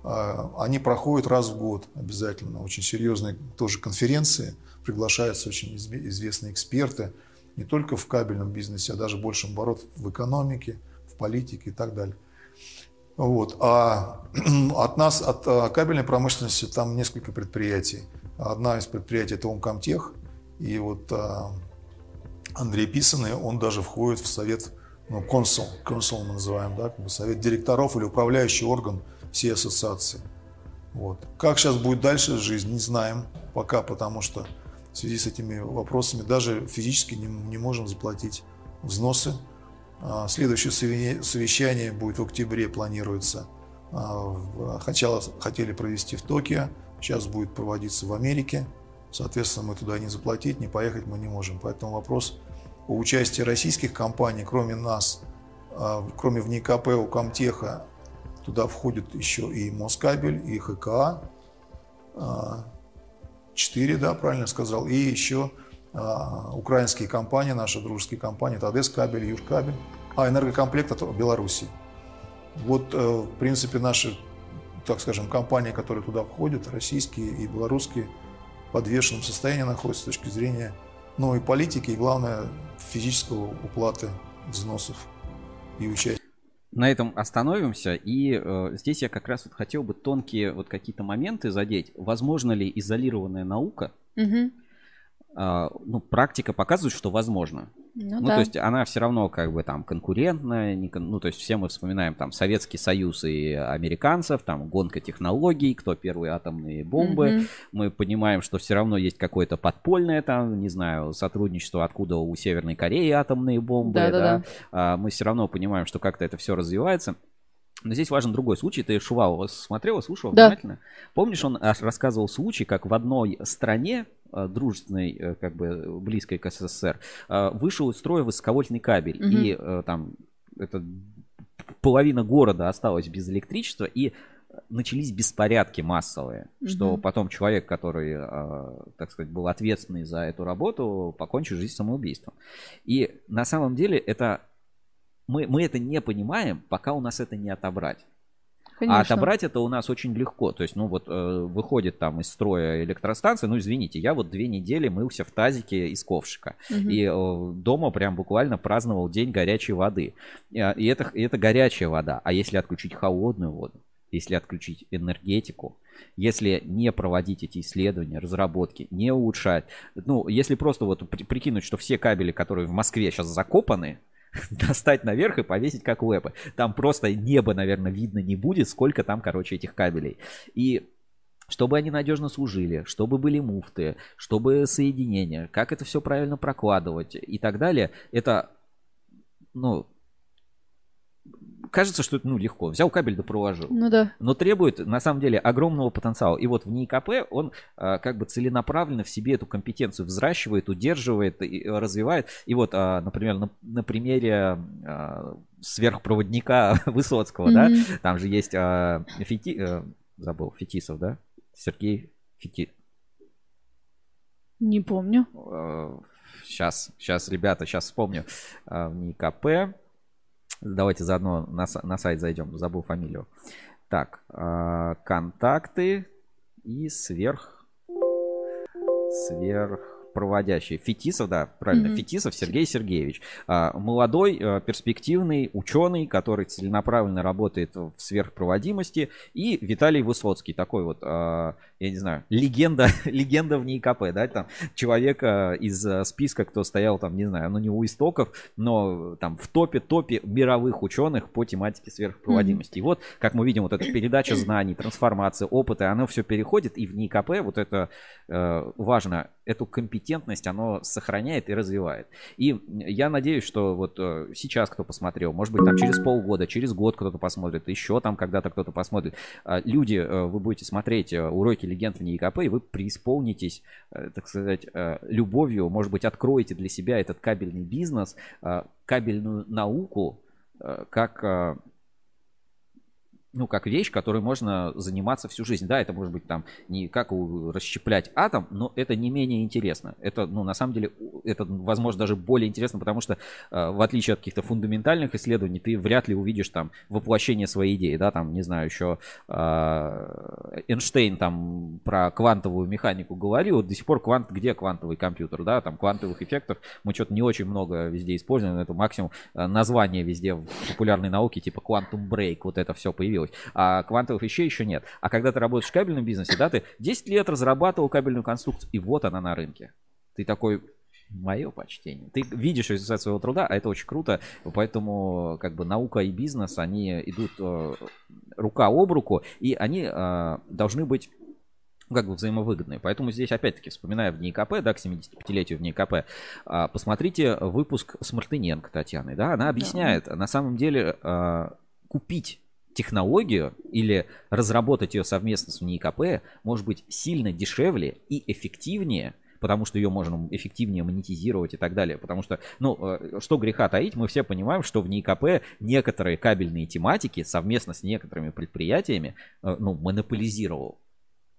а, они проходят раз в год обязательно. Очень серьезные тоже конференции, приглашаются очень известные эксперты, не только в кабельном бизнесе, а даже больше оборот в экономике, в политике и так далее. Вот. А от нас, от а, кабельной промышленности, там несколько предприятий. Одна из предприятий – это Умкомтех. И вот а, Андрей Писанный, он даже входит в совет, ну, консул, консул мы называем, да, как бы совет директоров или управляющий орган всей ассоциации. Вот. Как сейчас будет дальше жизнь, не знаем пока, потому что в связи с этими вопросами даже физически не, не можем заплатить взносы. А, Следующее сове- совещание будет в октябре, планируется. А, Сначала хотели провести в Токио, сейчас будет проводиться в Америке. Соответственно, мы туда не заплатить, не поехать мы не можем. Поэтому вопрос о участии российских компаний, кроме нас, а, кроме ВНИКП, у Комтеха, туда входит еще и Москабель, и ХКА. а, Четыре, да, правильно сказал. И еще а, украинские компании, наши дружеские компании, это Одесскабель, Юркабель, а энергокомплект от Беларуси. Вот, э, в принципе, наши, так скажем, компании, которые туда входят, российские и белорусские, в подвешенном состоянии находятся с точки зрения ну, и политики, и, главное, физического уплаты взносов и участия. На этом остановимся. И э, здесь я как раз вот хотел бы тонкие вот какие-то моменты задеть. Возможно ли изолированная наука? Мгм. А, ну, практика показывает, что возможно. Ну, Ну, да. то есть она все равно как бы там конкурентная, не кон- ну, то есть все мы вспоминаем там Советский Союз и американцев, там гонка технологий, кто первые атомные бомбы. Мгм. Мы понимаем, что все равно есть какое-то подпольное там, не знаю, сотрудничество, откуда у Северной Кореи атомные бомбы, Да-да-да. да. А, мы все равно понимаем, что как-то это все развивается. Но здесь важен другой случай. Ты Шувалова смотрела, слушала Да. внимательно? Помнишь, он аж рассказывал случай, как в одной стране, дружественной, э, как бы близкой к СССР, э, вышел из строя высоковольтный кабель. Мгм. И э, там это половина города осталась без электричества, и начались беспорядки массовые, что Мгм. потом человек, который, э, так сказать, был ответственный за эту работу, покончил жизнь самоубийством. И на самом деле это мы, мы это не понимаем, пока у нас это не отобрать. Конечно. А отобрать это у нас очень легко. То есть, ну вот э, выходит там из строя электростанция, ну извините, я вот две недели мылся в тазике из ковшика. Мгм. И э, дома прям буквально праздновал день горячей воды. И, а, и это, и это горячая вода. А если отключить холодную воду, если отключить энергетику, если не проводить эти исследования, разработки, не улучшать. Ну, если просто вот при- прикинуть, что все кабели, которые в Москве сейчас закопаны, достать наверх и повесить как лэпы. Там просто небо, наверное, видно не будет, сколько там, короче, этих кабелей. И чтобы они надежно служили, чтобы были муфты, чтобы соединения, как это все правильно прокладывать и так далее, это, ну, кажется, что это, ну, легко. Взял кабель да проложил Ну да. но требует на самом деле огромного потенциала. И вот в НИКП он а, как бы целенаправленно в себе эту компетенцию взращивает, удерживает и э, развивает. И вот, а, например, на, на примере а, сверхпроводника Высоцкого, да, Мгм. там же есть а, Фети- э, забыл, Фетисов, да, Сергей Фети... Не помню. Сейчас, сейчас, ребята, сейчас вспомню. А, В НИКП. Давайте заодно на, на сайт зайдем. Забыл фамилию. Так, а, контакты и сверх... Сверхпроводящий. Фетисов, да, правильно, Мгм. Фетисов Сергей Сергеевич. А, Молодой, а, перспективный ученый, который целенаправленно работает в сверхпроводимости. И Виталий Высоцкий, такой вот, а, я не знаю, легенда, легенда в НИКП, да, там человека из э, списка, кто стоял там, не знаю, ну не у истоков, но там в топе-топе мировых ученых по тематике сверхпроводимости. И вот, как мы видим, вот эта передача знаний, трансформация, опыта, оно все переходит, и в НИКП вот это э, важно, эту компетентность оно сохраняет и развивает. И я надеюсь, что вот э, сейчас кто посмотрел, может быть, там через полгода, через год кто-то посмотрит, еще там когда-то кто-то посмотрит. А, Люди, э, вы будете смотреть э, уроки легенд в НИКП, и вы преисполнитесь, так сказать, любовью, может быть, откроете для себя этот кабельный бизнес, кабельную науку, как ну, как вещь, которой можно заниматься всю жизнь. Да, это может быть там не как расщеплять атом, но это не менее интересно. Это, ну, на самом деле, это, возможно, даже более интересно, потому что, э, в отличие от каких-то фундаментальных исследований, ты вряд ли увидишь там воплощение своей идеи, да, там, не знаю, еще э, Эйнштейн там про квантовую механику говорил, до сих пор квант, где квантовый компьютер, да, там квантовых эффектов мы что-то не очень много везде используем, это максимум э, название везде в популярной науке, типа Quantum Break, вот это все появилось. А квантовых вещей еще нет. А когда ты работаешь в кабельном бизнесе, да, ты 10 лет разрабатывал кабельную конструкцию, и вот она на рынке. Ты такой, мое почтение. Ты видишь результат своего труда, а это очень круто. Поэтому как бы наука и бизнес, они идут э, рука об руку, и они э, должны быть ну, как бы взаимовыгодные. Поэтому здесь, опять-таки, вспоминая в НИКП, да, к 75-летию в НИКП, а, посмотрите выпуск с Мартыненко Татьяной, да, она объясняет, на самом деле, а, купить технологию или разработать ее совместно с НИКП может быть сильно дешевле и эффективнее, потому что ее можно эффективнее монетизировать и так далее. Потому что, ну, э, что греха таить, мы все понимаем, что в НИКП некоторые кабельные тематики совместно с некоторыми предприятиями, э, ну, монополизировал.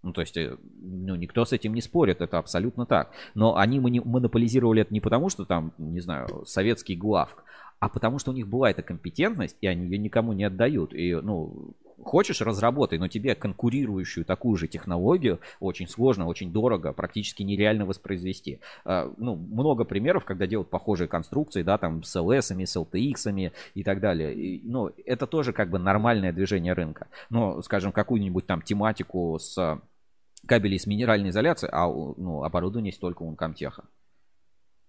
Ну, то есть, э, ну, никто с этим не спорит, это абсолютно так. Но они монополизировали это не потому, что там, не знаю, советский главк, а потому что у них была эта компетентность, и они ее никому не отдают. И, ну, хочешь, разработай, но тебе конкурирующую такую же технологию очень сложно, очень дорого, практически нереально воспроизвести. А, Ну, много примеров, когда делают похожие конструкции, да, там с LS, с LTX и так далее. И, ну, это тоже как бы нормальное движение рынка. Но, скажем, какую-нибудь там тематику с кабелей с минеральной изоляцией, а ну, оборудование есть только у Uncomtech.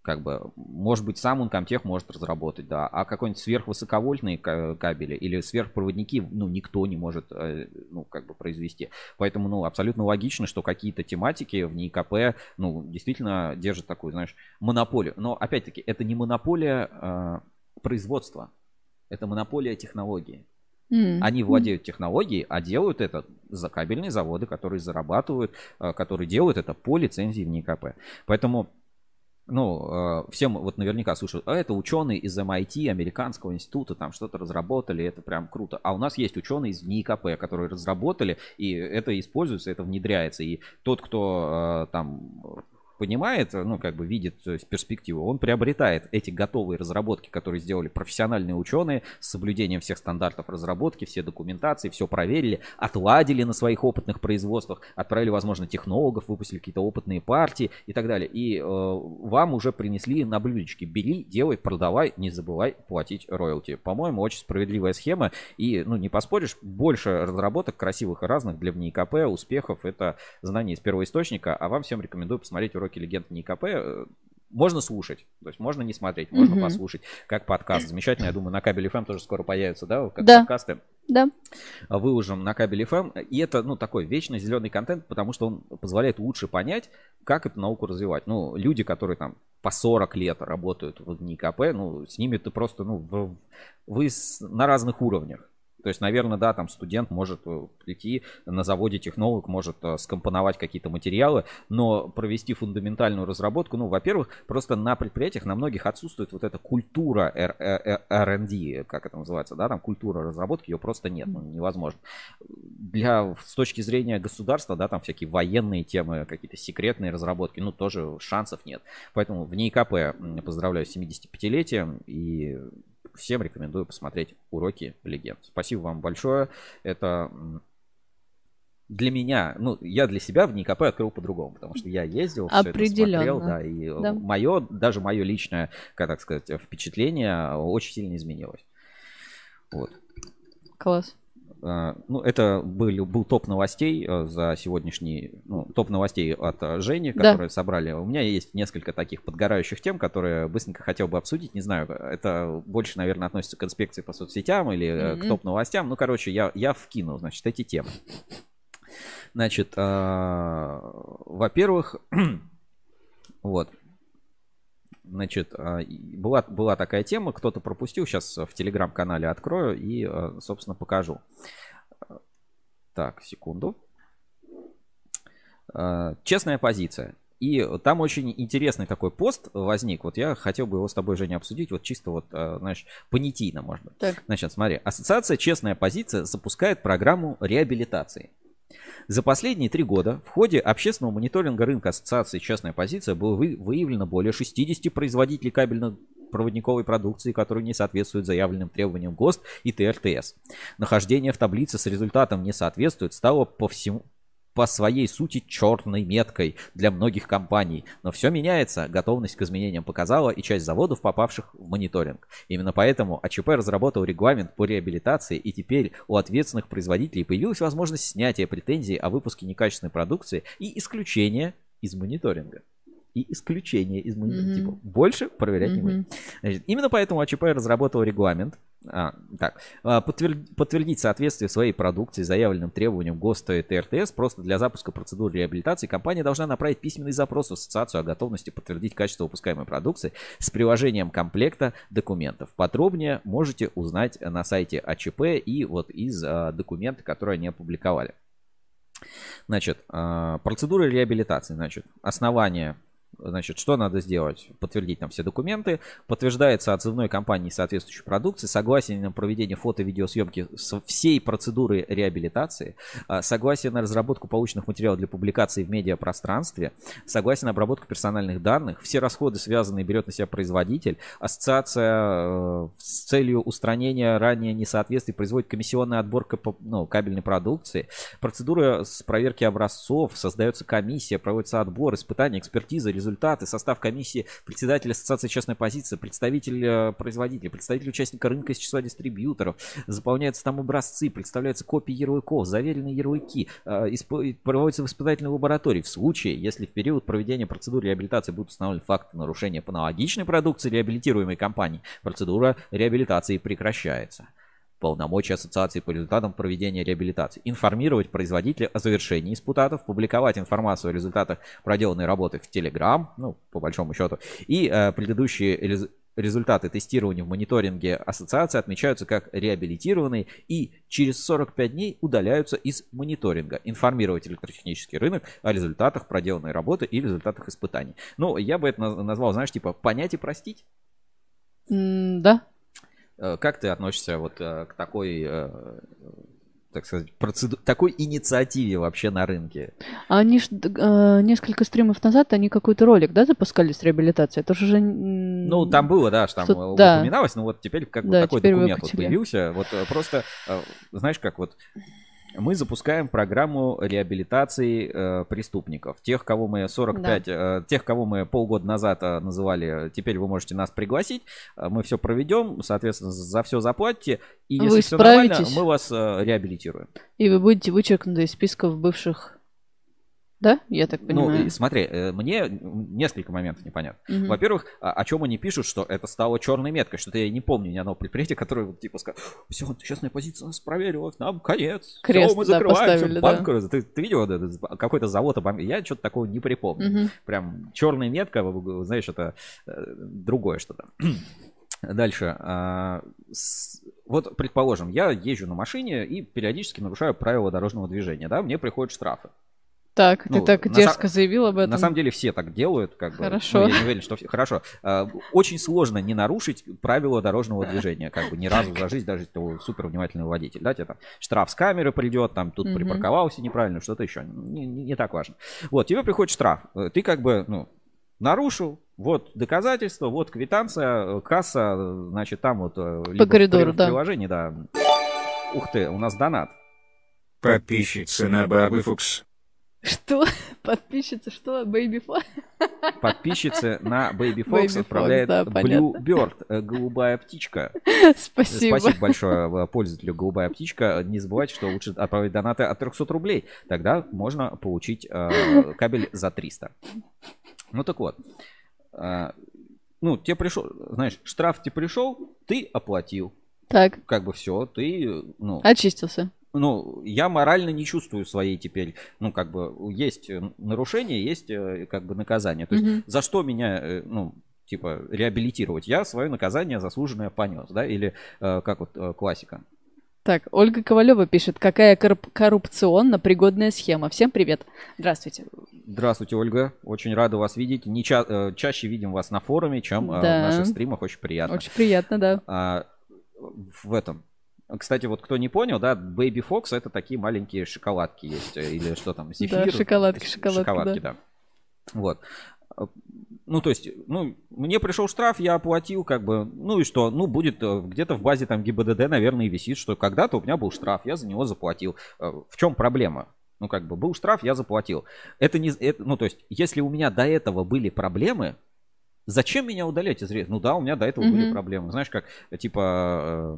Как бы, может быть, сам Uncomtech может разработать, да, а какой-нибудь сверхвысоковольтные ка- кабели или сверхпроводники, ну, никто не может, э, ну, как бы произвести. Поэтому, ну, абсолютно логично, что какие-то тематики в НИКП, ну, действительно держат такую, знаешь, монополию. Но, опять-таки, это не монополия э, производства, это монополия технологии. М. Они владеют технологией, а делают это за кабельные заводы, которые зарабатывают, э, которые делают это по лицензии в НИКП. Поэтому ну, э, всем вот наверняка слушают, а это ученые из MIT, американского института, там что-то разработали, это прям круто. А у нас есть ученые из НИКП, которые разработали, и это используется, это внедряется. И тот, кто э, там понимает, ну, как бы видит есть, перспективу, он приобретает эти готовые разработки, которые сделали профессиональные ученые с соблюдением всех стандартов разработки, все документации, все проверили, отладили на своих опытных производствах, отправили, возможно, технологов, выпустили какие-то опытные партии и так далее. И э, вам уже принесли на блюдечке. Бери, делай, продавай, не забывай платить роялти. По-моему, очень справедливая схема. И, ну, не поспоришь, больше разработок красивых и разных для ВНИКП, успехов. Это знание из первого источника. А вам всем рекомендую посмотреть уроки легенд НИКП. Э, Можно слушать, то есть можно не смотреть, можно Мгм. послушать, как подкаст. Замечательно, я думаю, на кабеле FM тоже скоро появится, да, как Да. подкасты Да. выложим на кабеле FM. И это, ну, такой вечно зеленый контент, потому что он позволяет лучше понять, как эту науку развивать. Ну, люди, которые там по 40 лет работают в НИКП, ну, с ними ты просто, ну, в- вы с- на разных уровнях. То есть, наверное, да, там студент может э, прийти на заводе, технолог может э, скомпоновать какие-то материалы, но провести фундаментальную разработку, ну, во-первых, просто на предприятиях на многих отсутствует вот эта культура R- э, R&D, как это называется, да, там культура разработки, ее просто нет, ну, невозможно. Для, с точки зрения государства, да, там всякие военные темы, какие-то секретные разработки, ну, тоже шансов нет. Поэтому в НИКП м, поздравляю с 75-летием и всем рекомендую посмотреть уроки легенд. Спасибо вам большое. Это для меня, ну, я для себя в НИКП открыл по-другому, потому что я ездил, всё это смотрел, да, и Да. мое, даже мое личное, как так сказать, впечатление очень сильно изменилось. Вот. Класс. А, Ну, это был, был топ новостей э, за сегодняшний, ну, топ новостей от э, Жени, Да. которые собрали. У меня есть несколько таких подгорающих тем, которые быстренько хотел бы обсудить. Не знаю, это больше, наверное, относится к инспекции по соцсетям или э, к топ новостям. Ну, короче, я, я вкину, значит, эти темы. Значит, во-первых, вот, Значит, а, была, была такая тема, кто-то пропустил, сейчас в телеграм-канале открою и, а, собственно, покажу. Так, секунду. А, Честная позиция. И там очень интересный такой пост возник. Вот я хотел бы его с тобой, Женя, обсудить. Вот чисто вот, а, знаешь, понятийно можно. Так. Значит, смотри. Ассоциация «Честная позиция» запускает программу реабилитации. За последние три года в ходе общественного мониторинга рынка Ассоциации «Честная позиция» было вы- выявлено более 60 производителей кабельно-проводниковой продукции, которые не соответствуют заявленным требованиям ГОСТ и ТРТС. Нахождение в таблице с результатом не соответствует стало по всему по своей сути черной меткой для многих компаний. Но все меняется, готовность к изменениям показала и часть заводов, попавших в мониторинг. Именно поэтому АЧП разработал регламент по реабилитации, и теперь у ответственных производителей появилась возможность снятия претензий о выпуске некачественной продукции и исключения из мониторинга. И исключение из мониторинга. Мгм. Типа, больше проверять не будем. Значит, именно поэтому АЧП разработал регламент. А, так, а, подтвер- подтвердить соответствие своей продукции заявленным требованиям ГОСТа и ТРТС просто для запуска процедуры реабилитации компания должна направить письменный запрос в ассоциацию о готовности подтвердить качество выпускаемой продукции с приложением комплекта документов. Подробнее можете узнать на сайте АЧП и вот из а, документа, которые они опубликовали. Значит, а, процедура реабилитации, значит, основание Значит, что надо сделать? Подтвердить там все документы. Подтверждается отзывной компанией соответствующей продукции. Согласие на проведение фото-видеосъемки со всей процедуры реабилитации. а, Согласие на разработку полученных материалов для публикации в медиапространстве. Согласие на обработку персональных данных. Все расходы, связанные, берет на себя производитель. Ассоциация э, с целью устранения ранее несоответствий производит комиссионный отбор ну, кабельной продукции. Процедура с проверки образцов. Создается комиссия, проводится отбор, испытания, экспертиза. Результаты результаты, состав комиссии, председатель ассоциации частной позиции, представитель э, производителя, представитель участника рынка из числа дистрибьюторов, заполняются там образцы, представляются копии ярлыков, заверенные ярлыки, э, проводятся в испытательной лаборатории. В случае, если в период проведения процедуры реабилитации будут установлены факты нарушения по аналогичной продукции реабилитируемой компании, процедура реабилитации прекращается полномочия ассоциации по результатам проведения реабилитации, информировать производителя о завершении испутатов, публиковать информацию о результатах проделанной работы в Telegram, ну, по большому счету, и э, предыдущие рез- результаты тестирования в мониторинге ассоциации отмечаются как реабилитированные и через 45 дней удаляются из мониторинга. Информировать электротехнический рынок о результатах проделанной работы и результатах испытаний. Ну, я бы это наз- назвал, знаешь, типа понять и простить. М, Да. Э, Как ты относишься вот э, к такой, э, так сказать, процеду... такой инициативе вообще на рынке? Они ж э, несколько стримов назад они какой-то ролик, да, запускали с реабилитацией? Это же... Ну, там было, да, что там что- э, да. упоминалось, но вот теперь как бы Да, такой документ вот появился. Вот просто, знаешь, как вот мы запускаем программу реабилитации э, преступников. Тех, кого мы 45, э, тех, кого мы полгода назад э, называли, теперь вы можете нас пригласить. Э, Мы все проведем, соответственно, за все заплатите. И Вы если все нормально, мы вас э, реабилитируем. И вы будете вычеркнуты из списков бывших... Да? Я так Ну, понимаю. и смотри, э, мне несколько моментов непонятно. Мгм. Во-первых, а- о чем они пишут, что это стало черной меткой, что-то я не помню ни одного предприятия, которое вот типа сказал, все, честная позиция нас проверилась, нам конец, Крест, мы да, закрываемся, поставили, банк да. Ты, ты видел этот какой-то завод, я что-то такого не припомню. Мгм. Прям черная метка, знаешь, это э, другое что-то. Дальше. а, Вот, предположим, я езжу на машине и периодически нарушаю правила дорожного движения, да, мне приходят штрафы. Так, ты ну, так на дерзко заявил об этом. На самом деле все так делают, как бы. Хорошо. Ну, я не уверен, что все. Хорошо. А, Очень сложно не нарушить правила дорожного движения, как бы ни разу за жизнь, даже если ты супер внимательный водитель, да, тебе там штраф с камеры придет, там тут припарковался неправильно, что-то еще. Не, не- не так важно. Вот, тебе приходит штраф. Ты как бы, ну, нарушил, вот доказательства, вот квитанция, касса, значит, там вот э, либо в коридору, в да. приложении, да. Ух ты, у нас донат. Подписчица на Бабы Фукс. Что? Подписчица, что? Baby Fo- Подписчицы на Baby Baby Fox Fox, отправляет да, Blue. Bird, э, голубая птичка. Спасибо. Спасибо большое э, пользователю голубая птичка. Не забывайте, что лучше отправить донаты от 300 рублей. Тогда можно получить э, кабель за 300. Ну так вот. Э, ну, тебе пришел, знаешь, штраф тебе пришел, ты оплатил. Так, Как бы все, ты, ну, очистился. Ну, я морально не чувствую своей теперь, ну, как бы, есть э, нарушение, есть, э, как бы, наказание. То есть, Мгм. за что меня, э, ну, типа, реабилитировать? Я свое наказание заслуженное понес, да, или как вот классика. Так, Ольга Ковалева пишет, какая корруп- коррупционно пригодная схема. Всем привет. Здравствуйте. Здравствуйте, Ольга, очень рада вас видеть. Не ча- чаще видим вас на форуме, чем Да. в наших стримах, очень приятно. Очень приятно, да. А, в этом. Кстати, вот кто не понял, да, Baby Fox это такие маленькие шоколадки есть, э, или что там, зефир. шоколадки, шоколадки, Шоколадки, да. Вот. А, Ну, то есть, ну, мне пришел штраф, я оплатил, как бы, ну и что, ну, будет э, где-то в базе там ГИБДД, наверное, и висит, что когда-то у меня был штраф, я за него заплатил. Э, В чем проблема? Ну, как бы, был штраф, я заплатил. Это не, это, ну, то есть, если у меня до этого были проблемы, зачем меня удалять из реестра? Ну да, у меня до этого были Мгм. проблемы. Знаешь, как, э, типа, э,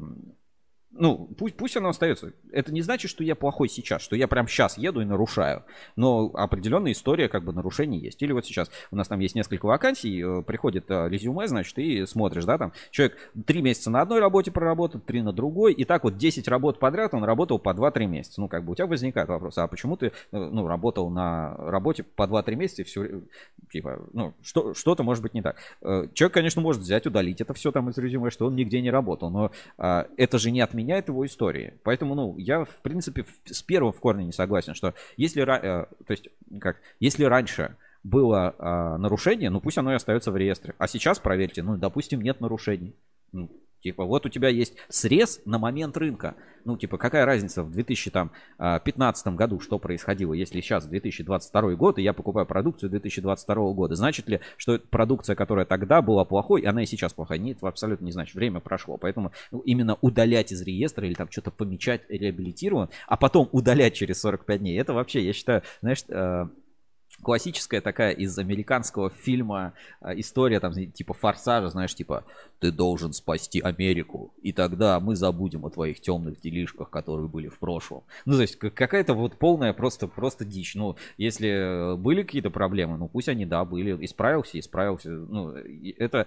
ну, пусть, пусть оно остается. Это не значит, что я плохой сейчас, что я прям сейчас еду и нарушаю. Но определенная история как бы нарушений есть. Или вот сейчас у нас там есть несколько вакансий, э, приходит э, резюме, значит, и смотришь, да, там человек три месяца на одной работе проработал, три на другой, и так вот 10 работ подряд он работал по 2-3 месяца. Ну, как бы у тебя возникает вопрос, а почему ты, э, ну, работал на работе по 2-3 месяца и все, типа, ну, что, что-то может быть не так. Человек, конечно, может взять, удалить это все там из резюме, что он нигде не работал, но а, это же не отменяет его истории. Поэтому, ну, я, в принципе, с первым в корне не согласен, что если, э, то есть, как, если раньше было а, нарушение, ну, пусть оно и остается в реестре. А сейчас, проверьте, ну, допустим, нет нарушений. Типа, вот у тебя есть срез на момент рынка. Ну, типа, какая разница в 2015 году, что происходило, если сейчас 2022 год, и я покупаю продукцию 2022 года. Значит ли, что продукция, которая тогда была плохой, она и сейчас плохая? Нет, абсолютно не значит. Время прошло. Поэтому ну, именно удалять из реестра или там что-то помечать реабилитирован, а потом удалять через 45 дней, это вообще, я считаю, знаешь, э, классическая такая из американского фильма а, история, там, типа форсажа, знаешь, типа, ты должен спасти Америку, и тогда мы забудем о твоих темных делишках, которые были в прошлом. Ну, то есть, какая-то вот полная просто, просто дичь. Ну, если были какие-то проблемы, ну, пусть они, да, были, исправился, исправился. Ну, это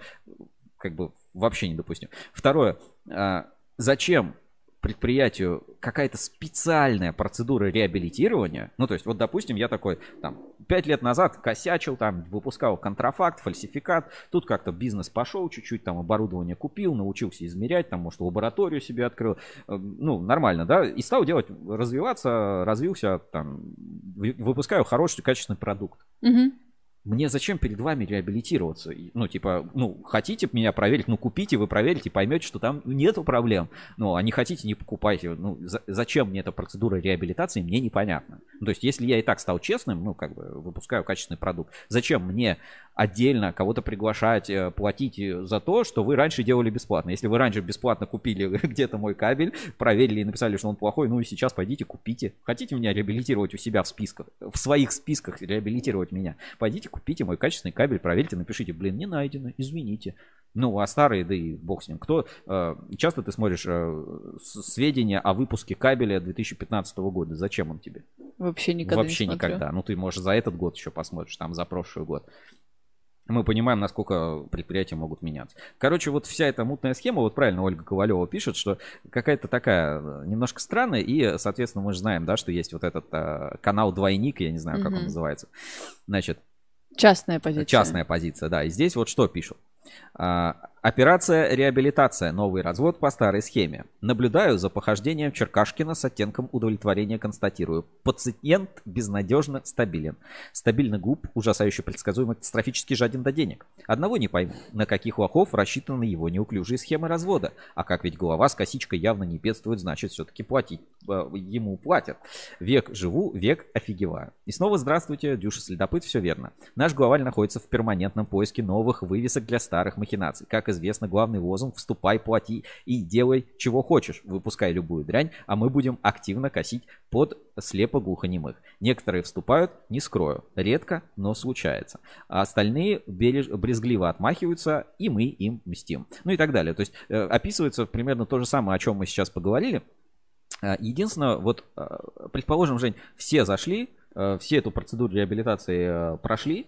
как бы вообще недопустимо. Второе, а, зачем предприятию какая-то специальная процедура реабилитирования, ну, то есть, вот, допустим, я такой, там, пять лет назад косячил, там, выпускал контрафакт, фальсификат, тут как-то бизнес пошел чуть-чуть, там, оборудование купил, научился измерять, там, может, лабораторию себе открыл, Э, ну, нормально, да, и стал делать, развиваться, развился, там, вы- выпускаю хороший, качественный продукт. Мгм. Мне зачем перед вами реабилитироваться? Ну, типа, ну, хотите меня проверить, ну, купите, вы проверите, поймете, что там нету проблем. Ну, а не хотите, не покупайте. Ну, за- зачем мне эта процедура реабилитации, мне непонятно. Ну, то есть, если я и так стал честным, ну, как бы, выпускаю качественный продукт, зачем мне отдельно кого-то приглашать, э, платить э, за то, что вы раньше делали бесплатно? Если вы раньше бесплатно купили где-то мой кабель, проверили и написали, что он плохой, ну и сейчас пойдите купите. Хотите меня реабилитировать у себя в списках, в своих списках реабилитировать меня? Пойдите купите мой качественный кабель, проверьте, напишите, блин, не найдено, извините. Ну, а старые, да и бог с ним. Кто, э, часто ты смотришь э, сведения о выпуске кабеля 2015 года, зачем он тебе? Вообще никогда Вообще не смотрю. никогда. Ну, ты, может, за этот год еще посмотришь, там, за прошлый год. Мы понимаем, насколько предприятия могут меняться. Короче, вот вся эта мутная схема, вот правильно Ольга Ковалева пишет, что какая-то такая э, немножко странная, и, соответственно, мы же знаем, да, что есть вот этот э, канал Двойник, я не знаю, как он Мгм. называется. Значит, Частная позиция. Частная позиция, да. И здесь вот что пишут. А, Операция реабилитация. Новый развод по старой схеме. Наблюдаю за похождением Черкашкина с оттенком удовлетворения констатирую. Пациент безнадежно стабилен. Стабильный губ, ужасающе предсказуемо, катастрофически жаден до денег. Одного не пойму, на каких лохов рассчитаны его неуклюжие схемы развода. А как ведь голова с косичкой явно не бедствует, значит все-таки платить э, ему платят. Век живу, век офигеваю. И снова здравствуйте, Дюша Следопыт, все верно. Наш главарь находится в перманентном поиске новых вывесок для старых махинаций. Как известно, главный лозунг «Вступай, плати и делай, чего хочешь». Выпускай любую дрянь, а мы будем активно косить под слепо-глухонемых. Некоторые вступают, не скрою. Редко, но случается. А остальные береж- брезгливо отмахиваются, и мы им мстим. Ну и так далее. То есть э, описывается примерно то же самое, о чем мы сейчас поговорили. А, Единственное, вот, э, предположим, Жень, все зашли, э, все эту процедуру реабилитации э, прошли,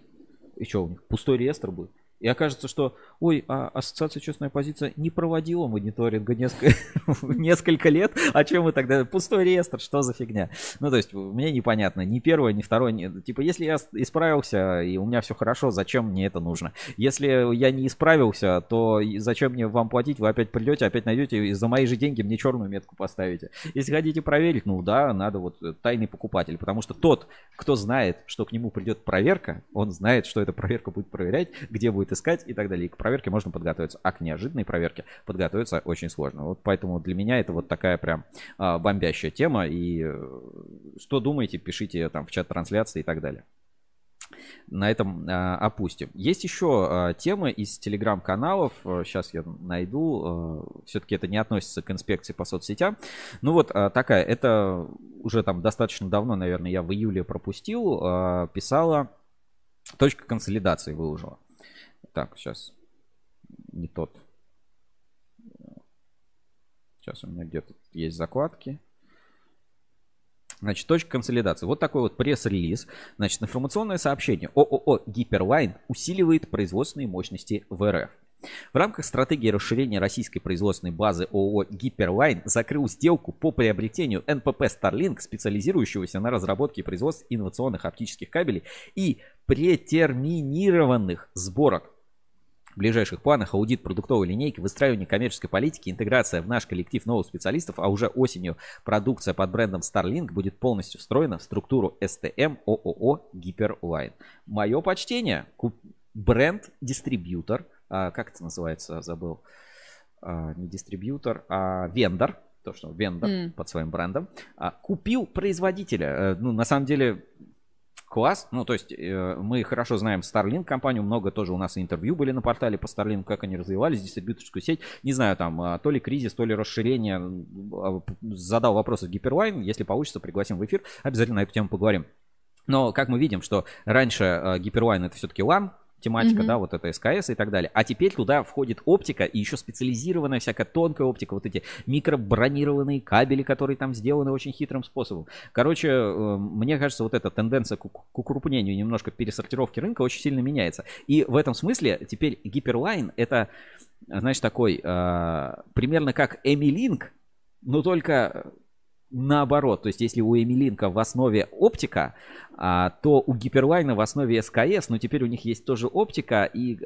что у них, пустой реестр будет. И окажется, что, ой, а ассоциация «Честная позиция» не проводила мониторинга несколько, несколько лет, а чем мы тогда? Пустой реестр, что за фигня? Ну, то есть, мне непонятно, ни первое, ни второе, типа, если я исправился, и у меня все хорошо, зачем мне это нужно? Если я не исправился, то зачем мне вам платить? Вы опять придете, опять найдете, и за мои же деньги мне черную метку поставите. Если хотите проверить, ну да, надо вот э, тайный покупатель, потому что тот, кто знает, что к нему придет проверка, он знает, что эта проверка будет проверять, где будет искать и так далее. И к проверке можно подготовиться, а к неожиданной проверке подготовиться очень сложно. Вот поэтому для меня это вот такая прям а, бомбящая тема. И э, что думаете, пишите там в чат трансляции и так далее. На этом а, опустим. Есть еще а, темы из телеграм-каналов. Сейчас я найду. Все-таки это не относится к инспекции по соцсетям. Ну вот а, такая. Это уже там достаточно давно, наверное, я в июле пропустил. а, Писала. Точка консолидации выложила. Так, сейчас. Не тот. Сейчас у меня где-то есть закладки. Значит, точка консолидации. Вот такой вот пресс-релиз. Значит, информационное сообщение. ООО «Гиперлайн» усиливает производственные мощности в РФ. В рамках стратегии расширения российской производственной базы ООО «Гиперлайн» закрыл сделку по приобретению НПП Starlink, специализирующегося на разработке и производстве инновационных оптических кабелей и претерминированных сборок в ближайших планах аудит продуктовой линейки, выстраивание коммерческой политики, интеграция в наш коллектив новых специалистов, а уже осенью продукция под брендом Starlink будет полностью встроена в структуру STM ООО Гиперline. Мое почтение. Бренд-дистрибьютор. а, как это называется? Забыл. А, не дистрибьютор, а вендор. То, что вендор М. под своим брендом. а, купил производителя. Э, Ну, на самом деле, класс. Ну, то есть э, мы хорошо знаем Starlink компанию, много тоже у нас интервью были на портале по Starlink, как они развивались, дистрибьюторскую сеть. Не знаю, там а, то ли кризис, то ли расширение. А, Задал вопросы Гиперлайн. Если получится, пригласим в эфир. Обязательно на эту тему поговорим. Но как мы видим, что раньше э, Гипервайн это все-таки LAN, тематика, Мгм. да, вот это СКС и так далее. А теперь туда входит оптика и еще специализированная всякая тонкая оптика, вот эти микробронированные кабели, которые там сделаны очень хитрым способом. Короче, э, мне кажется, вот эта тенденция к, к укрупнению, немножко пересортировки рынка очень сильно меняется. И в этом смысле теперь Гиперлайн это, знаешь, такой э, примерно как Эмилинк, но только наоборот. То есть, если у Эмилинка в основе оптика, а, то у Гиперлайна в основе СКС, но теперь у них есть тоже оптика, и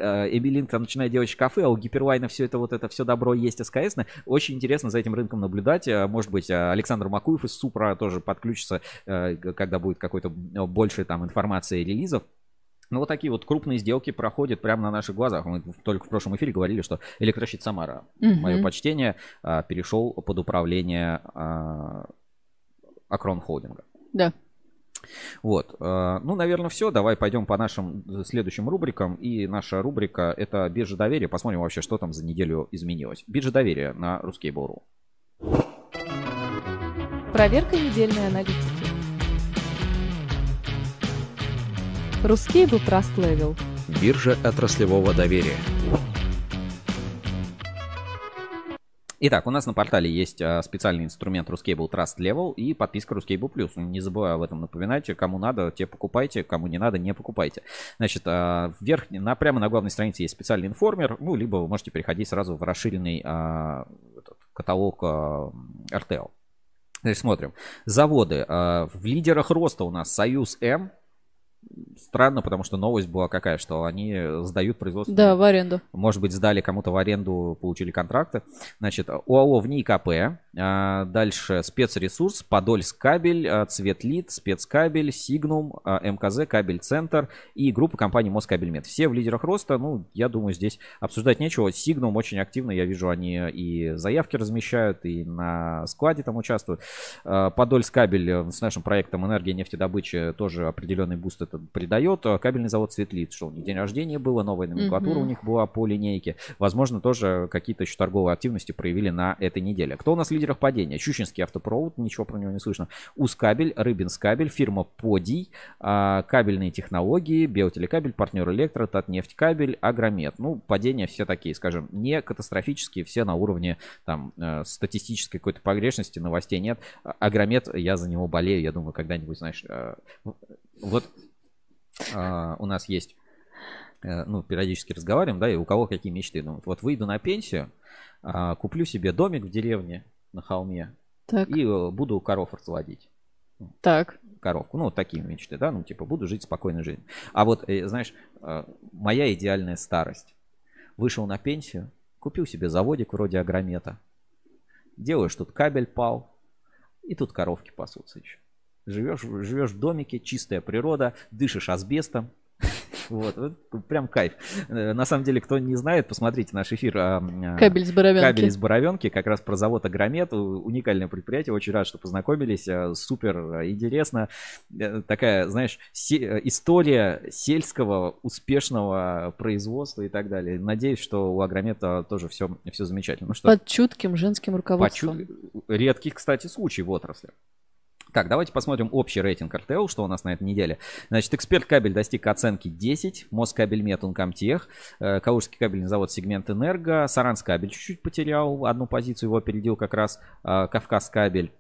там начинает делать шкафы, а у Гиперлайна все это вот это все добро есть СКС. Очень интересно за этим рынком наблюдать. Э, Может быть, э, Александр Макуев из Супра тоже подключится, когда будет какой-то больше там информации и релизов. Ну, вот такие вот крупные сделки проходят прямо на наших глазах. Мы только в прошлом эфире говорили, что электрощит Самара, Мгм. мое почтение, а, перешел под управление а, Акрон Холдинга. Да. Вот. э, Ну, наверное, все. Давай пойдем по нашим э, следующим рубрикам. И наша рубрика это биржа доверия. Посмотрим вообще, что там за неделю изменилось. Биржа доверия на Ruskable.ru. Проверка недельной аналитики. Русскейбл Trust Level. Биржа отраслевого доверия. Итак, у нас на портале есть а, специальный инструмент Ruscable Trust Level и подписка Ruscable Plus. Не забываю об этом напоминать. Кому надо, те покупайте, кому не надо, не покупайте. Значит, а, вверх, на, прямо на главной странице есть специальный информер, ну, либо вы можете переходить сразу в расширенный а, этот каталог а, RTL. Значит, смотрим. Заводы. А, В лидерах роста у нас Союз М. Странно, потому что новость была какая, что они сдают производство Да, в аренду. может быть, сдали кому-то в аренду, получили контракты. Значит, ОАО ВКП, а, дальше спецресурс, Подольсккабель, а, Цветлит, спецкабель, Сигнум, а, МКЗ, Кабель Центр и группа компаний Москабельмет. Все в лидерах роста, ну, я думаю, здесь обсуждать нечего. Сигнум очень активно, я вижу, они и заявки размещают, и на складе там участвуют. А, Подольсккабель э, с нашим проектом энергия нефтедобычи тоже определенный буст это придает. А Кабельный завод Цветлит, что у них день рождения было, новая номенклатура Мгм. у них была по линейке. Возможно, тоже какие-то еще торговые активности проявили на этой неделе. Кто у нас в лидерах падения? Щучинский автопровод, ничего про него не слышно. Ускабель, Рыбинскабель, фирма Подий, а, кабельные технологии, Биотелекабель, партнер Электро, Татнефтькабель, Агромет. Ну, падения все такие, скажем, не катастрофические, все на уровне там э, статистической какой-то погрешности, новостей нет. Агромет, я за него болею, я думаю, когда-нибудь, знаешь, э, вот а, у нас есть, э, ну, периодически разговариваем, да, и у кого какие мечты. Думают, вот выйду на пенсию, а, куплю себе домик в деревне на холме Так, и э, буду коров разводить. так. Коровку. Ну, вот такие мечты, да, ну, типа, буду жить спокойной жизнью. А вот, э, знаешь, э, моя идеальная старость. Вышел на пенсию, купил себе заводик вроде агромета. Делаешь тут кабель пал, и тут коровки пасутся еще. Живешь, живешь в домике, чистая природа, дышишь асбестом. Вот, вот прям кайф. Э, На самом деле, кто не знает, посмотрите наш эфир. а, а, Кабель с боровенки. Кабель из Боровенки, как раз про завод Агромет. Уникальное предприятие. Очень рад, что познакомились. Э, Супер интересно. Э, Такая, знаешь, се- история сельского успешного производства и так далее. Надеюсь, что у Агромета тоже все, все замечательно. Ну что, Под чутким женским руководством. Почу- Редкий, кстати, случай в отрасли. Так, давайте посмотрим общий рейтинг РТЛ, что у нас на этой неделе. Значит, эксперт кабель достиг оценки 10, Москабельмет, Ункомтех, э, Калужский кабельный завод сегмент Энерго, Саранский кабель чуть-чуть потерял одну позицию, его опередил как раз э, Кавказ кабель.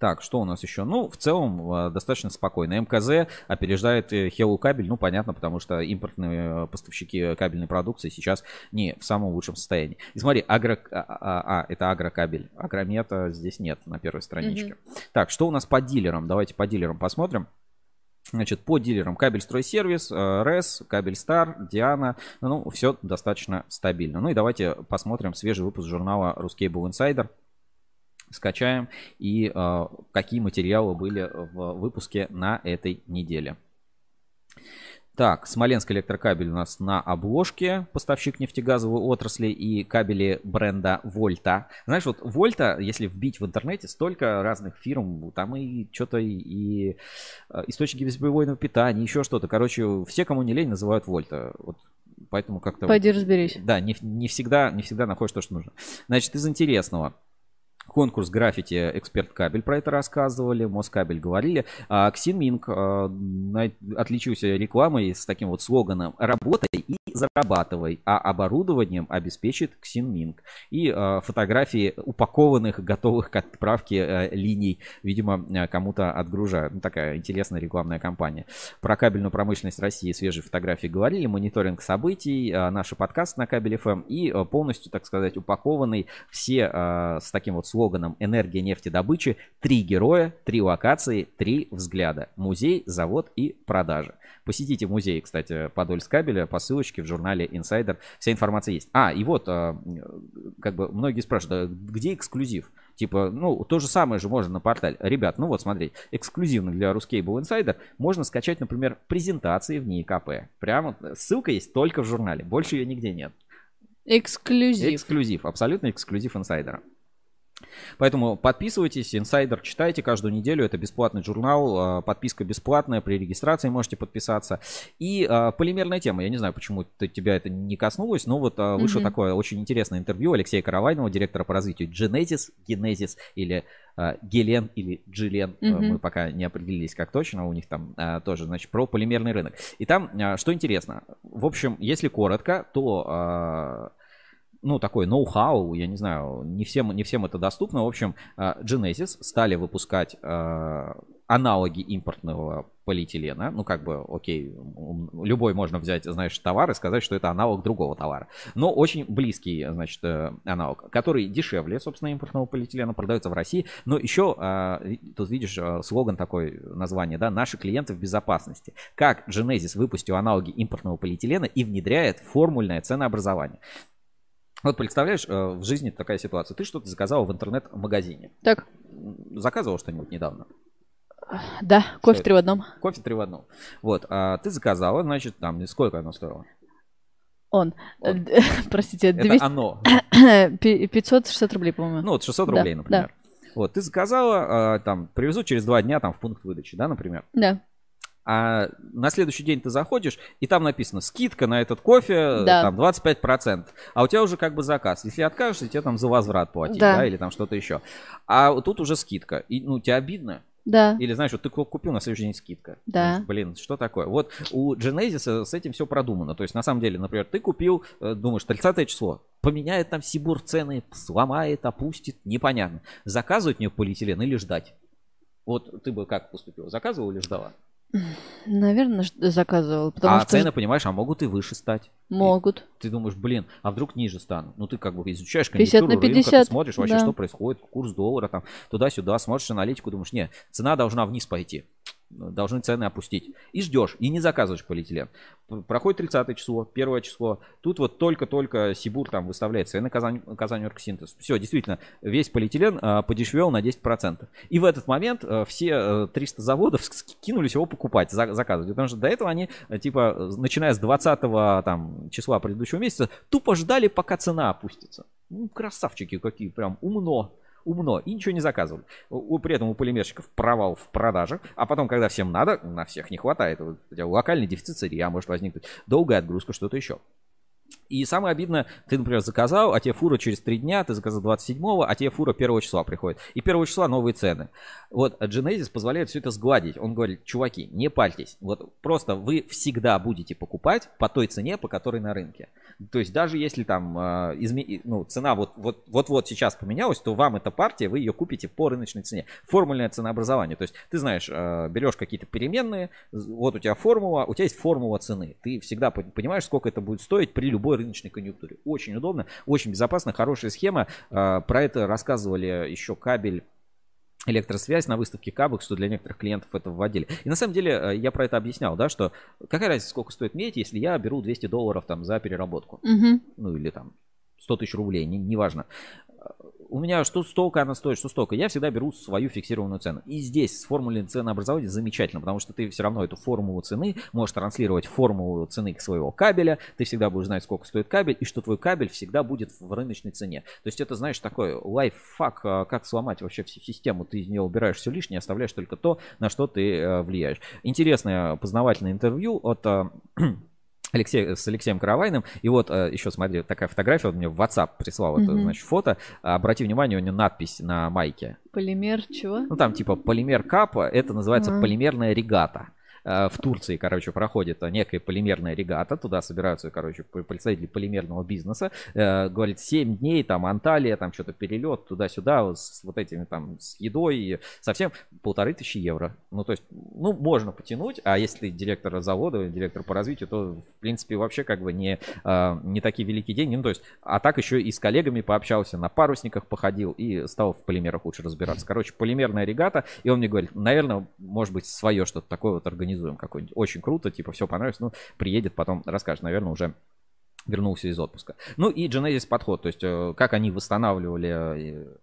Так, что у нас еще? Ну, в целом, э, достаточно спокойно. МКЗ опережает э, Hello кабель, ну, понятно, потому что импортные э, поставщики кабельной продукции сейчас не в самом лучшем состоянии. И смотри, агро... а, а, а, это агрокабель. Агромета здесь нет на первой страничке. Так, что у нас по дилерам? Давайте по дилерам посмотрим. Значит, по дилерам кабель стройсервис, э, РЭС, кабель Стар, Диана. Ну, все достаточно стабильно. Ну и давайте посмотрим свежий выпуск журнала Ruscable Insider. Скачаем и э, какие материалы были в выпуске на этой неделе. Так, Смоленск электрокабель у нас на обложке, поставщик нефтегазовой отрасли и кабели бренда Вольта. Знаешь, вот Вольта, если вбить в интернете, столько разных фирм, там и что-то и, и э, источники бесперебойного питания, еще что-то. Короче, все, кому не лень, называют Вольта. Вот поэтому как-то... Пойди разберись. Да, не, не, всегда, не всегда находишь то, что нужно. Значит, из интересного. Конкурс граффити Эксперт Кабель про это рассказывали, Москабель говорили. А Ксинминг э, отличился рекламой с таким вот слоганом «Работай и зарабатывай, а оборудованием обеспечит Ксинминг». И э, фотографии упакованных, готовых к отправке э, линий, видимо, кому-то отгружают. Ну, такая интересная рекламная кампания. Про кабельную промышленность России свежие фотографии говорили, мониторинг событий, наши подкасты на Кабель ФМ и э, полностью, так сказать, упакованный все с таким вот слоганом «Энергия нефтедобычи», три героя, три локации, три взгляда. Музей, завод и продажи. Посетите музей, кстати, Подольскабеля по ссылочке в журнале Insider. Вся информация есть. А, и вот, э, как бы многие спрашивают, а где эксклюзив? Типа, ну, то же самое же можно на портале. Ребят, ну вот, смотри, эксклюзивно для Ruscable Insider можно скачать, например, презентации в НИИКП. Прямо ссылка есть только в журнале, больше ее нигде нет. Эксклюзив. Эксклюзив, абсолютно эксклюзив инсайдера. Поэтому подписывайтесь, инсайдер читайте каждую неделю, это бесплатный журнал, а, подписка бесплатная, при регистрации можете подписаться. И а, полимерная тема, я не знаю, почему ты- тебя это не коснулось, но вот а, вышло Мгм. такое очень интересное интервью Алексея Каравайнова, директора по развитию Genesis, Genesis или а, Гелен или Джилен, Мгм. мы пока не определились как точно, у них там а, тоже, значит, про полимерный рынок. И там, а, что интересно, в общем, если коротко, то а, ну, такой ноу-хау, я не знаю, не всем, не всем это доступно. В общем, а, Genesis стали выпускать а, аналоги импортного полиэтилена. Ну, как бы, окей, любой можно взять, знаешь, товар и сказать, что это аналог другого товара. Но очень близкий, значит, э, аналог, который дешевле, собственно, импортного полиэтилена, продается в России. Но еще, а, тут видишь, а, слоган такой, название, да, «Наши клиенты в безопасности». Как Genesis выпустил аналоги импортного полиэтилена и внедряет формульное ценообразование. Вот представляешь, э, в жизни такая ситуация. Ты что-то заказал в интернет-магазине. Так, Заказывал что-нибудь недавно? да, кофе это? три в одном. Кофе три в одном. Вот, а ты заказала, значит, там, сколько оно стоило? Он. Он. Простите, Это 200 оно. пи- 560 рублей, по-моему. Ну, вот 600 Да, рублей, например. Вот, ты заказала, а, там, привезут через два дня, там, в пункт выдачи, да, например. Да. А на следующий день ты заходишь, и там написано скидка на этот кофе, Да. там 25%. А у тебя уже как бы заказ. Если откажешься, тебе там за возврат платить, Да. да, или там что-то еще. А тут уже скидка. И, ну, тебе обидно. Да. Или знаешь, вот ты ку- купил на следующий день скидка. Да. Блин, что такое? Вот у Genesis с этим все продумано. То есть, на самом деле, например, ты купил, э, думаешь, 30 число, поменяет там Сибур цены, сломает, опустит, непонятно. Заказывать мне полиэтилен или ждать? Вот ты бы как поступил? Заказывал или ждала? Наверное, заказывал, потому а что цены, понимаешь, а могут и выше стать. могут. Ты думаешь, блин, а вдруг ниже станут? Ну, ты как бы изучаешь 50 конъюнктуру на рынка, ты 50, смотришь вообще, да. что происходит, курс доллара там, туда-сюда, смотришь аналитику, думаешь, не, цена должна вниз пойти. Должны цены опустить. И ждешь, и не заказываешь полиэтилен. Проходит 30 число, первое число. Тут вот только-только Сибур там выставляет цены Казань, Казань Оргсинтез. Все, действительно, весь полиэтилен а, подешевел на 10%. И в этот момент а, все а, 300 заводов с- кинулись его покупать, за- заказывать. Потому что до этого они, а, типа, э, начиная с 20 там, числа предыдущего месяца, тупо ждали, пока цена опустится. Ну, красавчики какие, прям умно умно и ничего не заказывали. У, при этом у полимерщиков провал в продажах, а потом, когда всем надо, на всех не хватает. Вот у локальный дефицит сырья может возникнуть, долгая отгрузка, что-то еще. И самое обидное, ты, например, заказал, а тебе фура через три дня, ты заказал 27-го, а тебе фура 1 числа приходит. И 1 числа новые цены. Вот Genesis позволяет все это сгладить. Он говорит, чуваки, не пальтесь. Вот просто вы всегда будете покупать по той цене, по которой на рынке. То есть даже если там э, изме- ну, цена вот, вот, вот-вот сейчас поменялась, то вам эта партия, вы ее купите по рыночной цене. Формульное ценообразование. То есть ты знаешь, э, берешь какие-то переменные, вот у тебя формула, у тебя есть формула цены. Ты всегда пон- понимаешь, сколько это будет стоить при любой рыночной конъюнктуре. Очень удобно, очень безопасно, хорошая схема. Э, Про это рассказывали еще кабель электросвязь на выставке Кабок, что для некоторых клиентов это вводили. И на самом деле э, я про это объяснял, да, что какая разница, сколько стоит медь, если я беру 200 долларов там за переработку, Мгм. ну или там 100 тысяч рублей, не- неважно. У меня что столько она стоит, что столько. Я всегда беру свою фиксированную цену. И здесь с формулой ценообразования замечательно, потому что ты все равно эту формулу цены можешь транслировать формулу цены своего кабеля. Ты всегда будешь знать, сколько стоит кабель, и что твой кабель всегда будет в рыночной цене. То есть это, знаешь, такой лайфхак, а, как сломать вообще всю систему. Ты из нее убираешь все лишнее, оставляешь только то, на что ты э, влияешь. Интересное познавательное интервью от а, Алексей, с Алексеем Каравайным. И вот э, еще смотри, такая фотография, он мне в WhatsApp прислал это, Мгм. значит, фото. Обрати внимание, у него надпись на майке. Полимер чего? Ну, там типа полимер капа, это называется Ага. полимерная регата. Э, В Турции, короче, проходит некая полимерная регата, туда собираются, короче, представители полимерного бизнеса, Э, говорит, 7 дней, там, Анталия, там, что-то перелет туда-сюда, с вот этими, там, с едой, совсем полторы тысячи евро. Ну, то есть, ну, можно потянуть, а если ты директор завода, директор по развитию, то, в принципе, вообще, как бы, не, э, не такие великие деньги, ну, то есть, а так еще и с коллегами пообщался, на парусниках походил и стал в полимерах лучше разбираться. Короче, полимерная регата, и он мне говорит, наверное, может быть, свое что-то такое вот организуем какое-нибудь. Очень круто, типа, все понравилось, ну, приедет, потом расскажет, наверное, уже вернулся из отпуска. Ну и Genesis подход, то есть э, как они восстанавливали, э,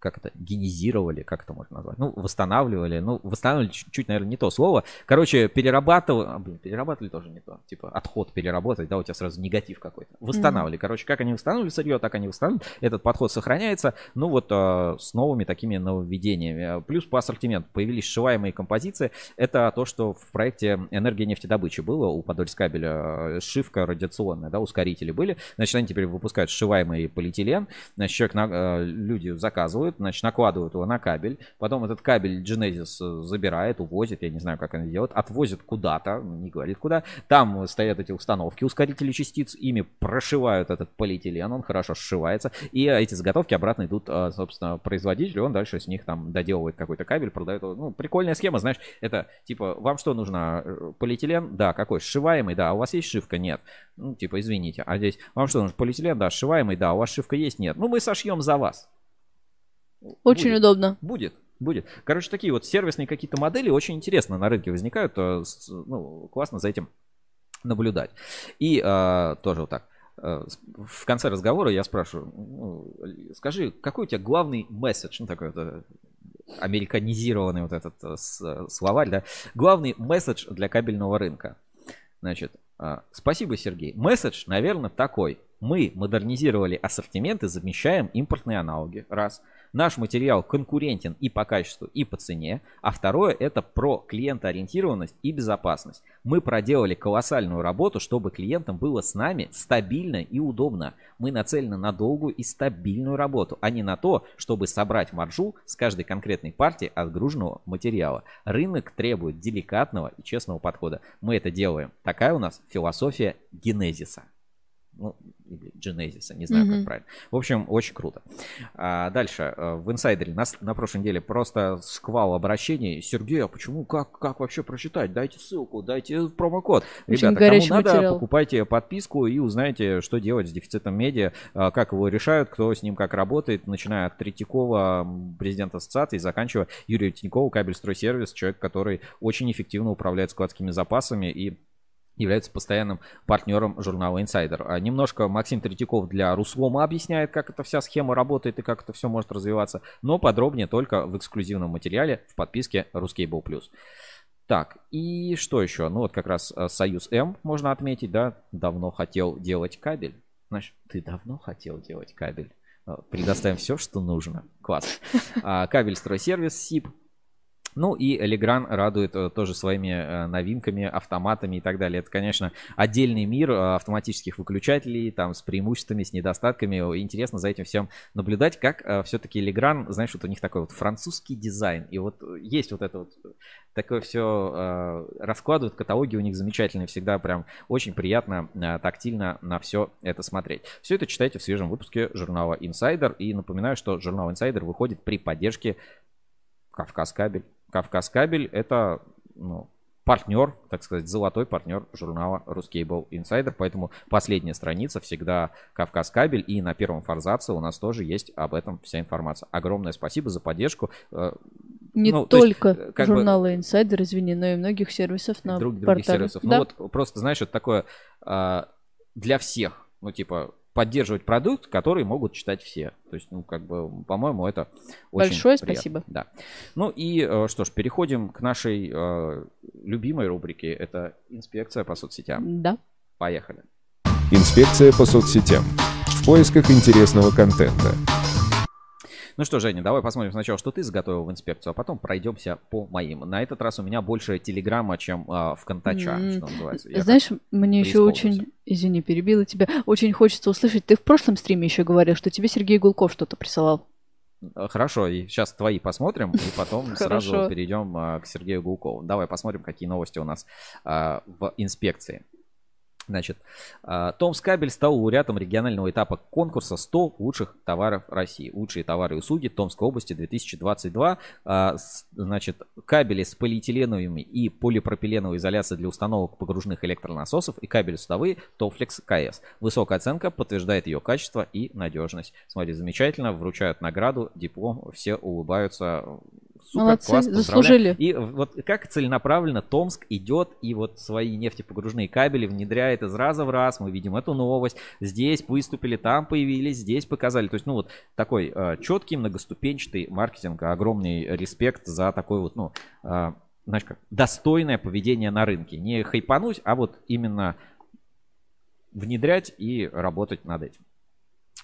как это, генизировали, как это можно назвать? Ну, восстанавливали, ну, восстанавливали чуть-чуть, наверное, не то слово. Короче, перерабатывали, а, блин, перерабатывали тоже не то, типа отход переработать, да, у тебя сразу негатив какой-то. Восстанавливали, короче, как они восстанавливали сырье, так они восстанавливали. Этот подход сохраняется, ну вот э, с новыми такими нововведениями. Э, Плюс по ассортименту появились сшиваемые композиции. Это то, что в проекте энергия нефтедобычи было у Подольскабеля. Э, Сшивка радиационная, да, ускорители были. Значит, они теперь выпускают сшиваемый полиэтилен. Значит, человек, на- э, люди заказывают, значит, накладывают его на кабель. Потом этот кабель Genesis э, забирает, увозит, я не знаю, как они делают, отвозят куда-то, не говорит куда. Там стоят эти установки ускорители частиц, ими прошивают этот полиэтилен, он хорошо сшивается. И эти заготовки обратно идут, э, собственно, производителю, он дальше с них там доделывает какой-то кабель, продает его. Ну, прикольная схема, знаешь, это типа, вам что нужно? Э, Полиэтилен? Да, какой? Сшиваемый? Да, а у вас есть шивка? Нет. Ну, типа, извините. А здесь, вам что нужно? Полиэтилен? Да, сшиваемый? Да, у вас шивка есть? Нет. Ну, мы сошьем за вас. Очень Будет. удобно. Будет, будет. Короче, такие вот сервисные какие-то модели очень интересно на рынке возникают. э, Ну, классно за этим наблюдать. И э, тоже вот так. э, В конце разговора я спрашиваю, ну, скажи, какой у тебя главный месседж, ну такой вот американизированный вот этот словарь, да, главный месседж для кабельного рынка. Значит, а, спасибо, Сергей. Месседж, наверное, такой. Мы модернизировали ассортимент и замещаем импортные аналоги. Раз. Наш материал конкурентен и по качеству, и по цене. А второе это про клиентоориентированность и безопасность. Мы проделали колоссальную работу, чтобы клиентам было с нами стабильно и удобно. Мы нацелены на долгую и стабильную работу, а не на то, чтобы собрать маржу с каждой конкретной партии отгруженного материала. Рынок требует деликатного и честного подхода. Мы это делаем. Такая у нас философия генезиса. Ну, или Genesis, не знаю, как Мгм. правильно. В общем, очень круто. А, дальше, э, в инсайдере нас на прошлой неделе просто шквал обращений. Сергей, а почему, как, как вообще прочитать? Дайте ссылку, дайте промокод. Очень Ребята, кому надо, материал. покупайте подписку и узнаете, что делать с дефицитом медиа, а, как его решают, кто с ним как работает, начиная от Третьякова, президента ассоциации, заканчивая Юрия Тинькова, кабель-стройсервис, человек, который очень эффективно управляет складскими запасами и является постоянным партнером журнала Insider. А Немножко Максим Третьяков для Руслома объясняет, как эта вся схема работает и как это все может развиваться, но подробнее только в эксклюзивном материале в подписке Ruscable. Так, и что еще? Ну вот как раз э, Союз М можно отметить, да, давно хотел делать кабель. Знаешь, ты давно хотел делать кабель. Э, Предоставим все, что нужно. Класс. А, Кабель стройсервис СИП ну и Элегран радует э, тоже своими э, новинками, автоматами и так далее. Это, конечно, отдельный мир э, автоматических выключателей, там с преимуществами, с недостатками. Интересно за этим всем наблюдать, как все-таки Элегран, знаешь, вот у них такой вот французский дизайн. И вот есть вот это вот такое все раскладывают, каталоги у них замечательные, всегда прям очень приятно, тактильно на все это смотреть. Все это читайте в свежем выпуске журнала Insider. И напоминаю, что журнал Insider выходит при поддержке Кавказ Кабель. Кавказ Кабель это ну, партнер, так сказать, золотой партнер журнала Ruscable Insider. Поэтому последняя страница всегда Кавказ Кабель. И на первом форзаце у нас тоже есть об этом вся информация. Огромное спасибо за поддержку. Э, Не ну, то есть, только э, как бы- журнала Insider, извини, но и многих сервисов на друг- других портале. сервисов. Да. Ну вот просто, знаешь, это такое а, для всех. Ну, типа, поддерживать продукт, который могут читать все. То есть, ну, как бы, по-моему, это очень Большое приятно. спасибо. Да. Ну и э, что ж, переходим к нашей э, любимой рубрике. Это инспекция по соцсетям. Да. Поехали. Инспекция по соцсетям. В поисках интересного контента. Ну что, Женя, давай посмотрим сначала, что ты заготовил в инспекцию, а потом пройдемся по моим. На этот раз у меня больше телеграмма, чем а, в контача, М, что называется. Я Знаешь, мне еще очень, извини, перебила тебя, очень хочется услышать, ты в прошлом стриме еще говорил, что тебе Сергей Гулков что-то присылал. Э, Хорошо, и сейчас твои посмотрим, и потом сразу перейдем а, к Сергею Гулкову. Давай посмотрим, какие новости у нас а, в инспекции. Значит, а, Томс Кабель стал лауреатом регионального этапа конкурса 100 лучших товаров России. Лучшие товары и услуги Томской области 2022. А, Значит, кабели с полиэтиленовыми и полипропиленовой изоляцией для установок погружных электронасосов и кабели судовые Тофлекс КС. Высокая оценка подтверждает ее качество и надежность. Смотри, замечательно, вручают награду, диплом, все улыбаются. Супер, Молодцы, класс, заслужили. И вот как целенаправленно Томск идет и вот свои нефтепогружные кабели внедряет из раза в раз. Мы видим эту новость. Здесь выступили, там появились, здесь показали. То есть, ну вот такой э, четкий, многоступенчатый маркетинг. Огромный респект за такой вот, ну, э, знаешь как, достойное поведение на рынке. Не хайпануть, а вот именно внедрять и работать над этим.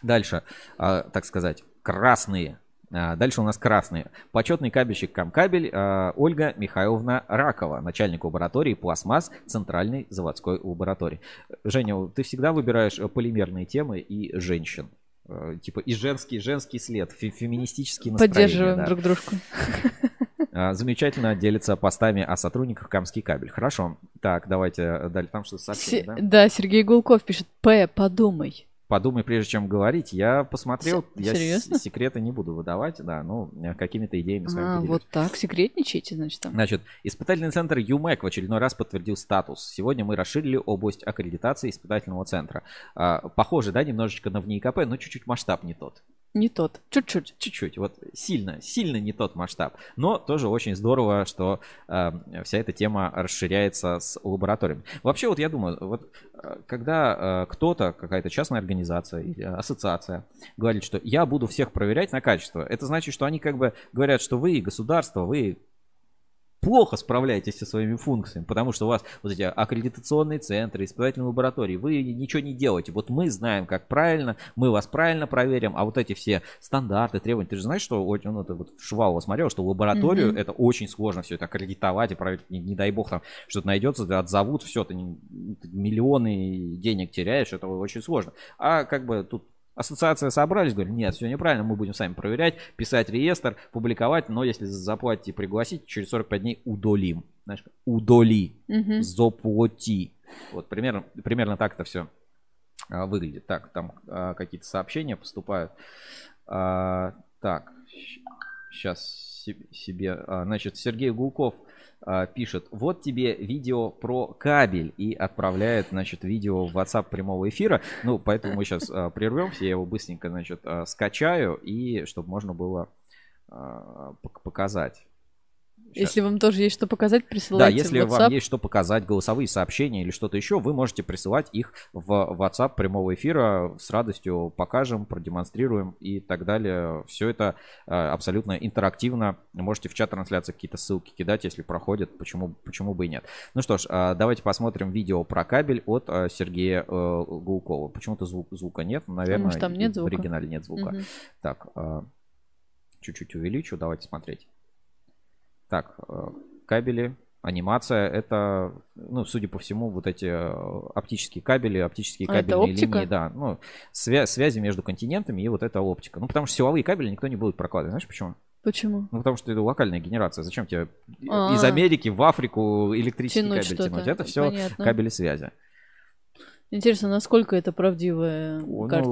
Дальше, а, так сказать, красные. А, Дальше у нас красные. Почетный кабельщик Камкабель а, Ольга Михайловна Ракова, начальник лаборатории пластмасс Центральной заводской лаборатории. Женя, ты всегда выбираешь э, полимерные темы и женщин. Э, Типа и женский, женский след, фе- феминистические настроения. Поддерживаем да. друг дружку. А, Замечательно делится постами о сотрудниках Камский кабель. Хорошо. Так, давайте э, далее. Там что-то сообщение, Се- да? Да, Сергей Гулков пишет, П, подумай. Подумай, прежде чем говорить. Я посмотрел, Се- я с- серьезно? секреты не буду выдавать, да, ну, э, какими-то идеями с вами А, поделюсь. вот так, секретничаете, значит, там. Значит, испытательный центр ЮМЭК в очередной раз подтвердил статус. Сегодня мы расширили область аккредитации испытательного центра. А, похоже, да, немножечко на ВНИИКП, но чуть-чуть масштаб не тот. Не тот, чуть-чуть. Чуть-чуть, вот сильно, сильно не тот масштаб. Но тоже очень здорово, что э, вся эта тема расширяется с лабораториями. Вообще, вот я думаю, вот э, когда э, кто-то, какая-то частная организация или ассоциация говорит, что я буду всех проверять на качество, это значит, что они как бы говорят, что вы, государство, вы плохо справляетесь со своими функциями, потому что у вас вот эти аккредитационные центры, испытательные лаборатории, вы ничего не делаете. Вот мы знаем, как правильно, мы вас правильно проверим, а вот эти все стандарты, требования, ты же знаешь, что ну, это вот в Швалово смотрел, что лабораторию Мгм. это очень сложно все это аккредитовать и проверить, не, не дай бог там что-то найдется, да, отзовут, все, ты, не- ты миллионы денег теряешь, это очень сложно. А как бы тут Ассоциация собрались, говорят, нет, все неправильно, мы будем сами проверять, писать реестр, публиковать, но если заплатите и пригласите, через 45 дней удалим. Знаешь, удали, Мгм. заплати. Вот примерно, примерно так это все выглядит. Так, там а, какие-то сообщения поступают. А, так, сейчас себе, а, значит, Сергей Гулков а, пишет, вот тебе видео про кабель и отправляет, значит, видео в WhatsApp прямого эфира. Ну, поэтому мы сейчас прервемся, я его быстренько, значит, а, скачаю и чтобы можно было а, пок- показать. Щас. Если вам тоже есть что показать, Да, присылайте если в WhatsApp. вам есть что показать, голосовые сообщения или что-то еще, вы можете присылать их в WhatsApp прямого эфира. С радостью покажем, продемонстрируем и так далее. Все это э, абсолютно интерактивно. Можете в чат трансляции какие-то ссылки кидать, если проходят. Почему, почему бы и нет. Ну что ж, э, давайте посмотрим видео про кабель от э, Сергея Гулкова. Почему-то звук, звука нет. Наверное, что там нет в звука. оригинале нет звука. Мгм. Так, чуть-чуть увеличу. Давайте смотреть. Так, э, кабели, анимация, это, ну, судя по всему, вот эти э, оптические кабели, оптические А, кабельные линии, да, ну, свя- связи между континентами и вот эта оптика. Ну, потому что силовые кабели никто не будет прокладывать. Знаешь почему? Почему? Ну, потому что это локальная генерация. Зачем тебе А. из Америки в Африку электрический Тянуть кабель что-то. тянуть? Это все Понятно. кабели связи. Интересно, насколько это правдивая Ну, карта?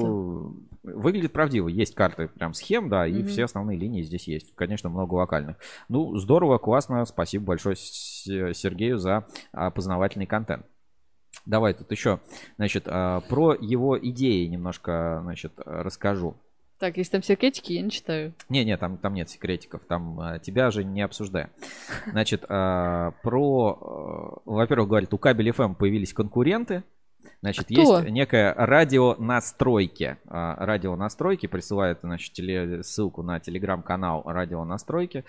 Выглядит правдиво. Есть карты прям схем, да, и Мгм. все основные линии здесь есть. Конечно, много локальных. Ну, здорово, классно. Спасибо большое Сергею за а, познавательный контент. Давай тут еще, значит, а, про его идеи немножко, значит, расскажу. Так, если там секретики, я не читаю. Не-не, там, там нет секретиков, там а, тебя же не обсуждаем. Значит, про, во-первых, говорит, у кабель FM появились конкуренты. Значит, Кто? есть некая радионастройки. А, Радионастройки присылает, значит, теле- ссылку на телеграм-канал радионастройки.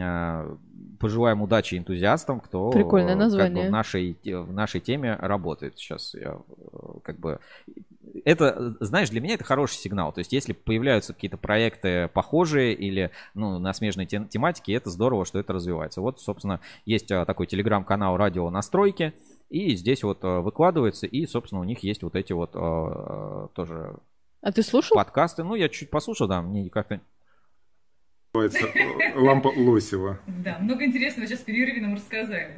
А, Пожелаем удачи энтузиастам, кто Прикольное э, как бы название. в нашей, в нашей теме работает. Сейчас я э, как бы это, знаешь, для меня это хороший сигнал. То есть, если появляются какие-то проекты похожие или ну, на смежной тем- тематике, это здорово, что это развивается. Вот, собственно, есть а, такой телеграм-канал «Радио Настройки», и здесь вот а, выкладывается, и, собственно, у них есть вот эти вот а, тоже А ты слушал? подкасты. Ну, я чуть послушал, да, мне как-то... Называется Лампа Лосева. Да, много интересного сейчас в перерыве нам рассказали.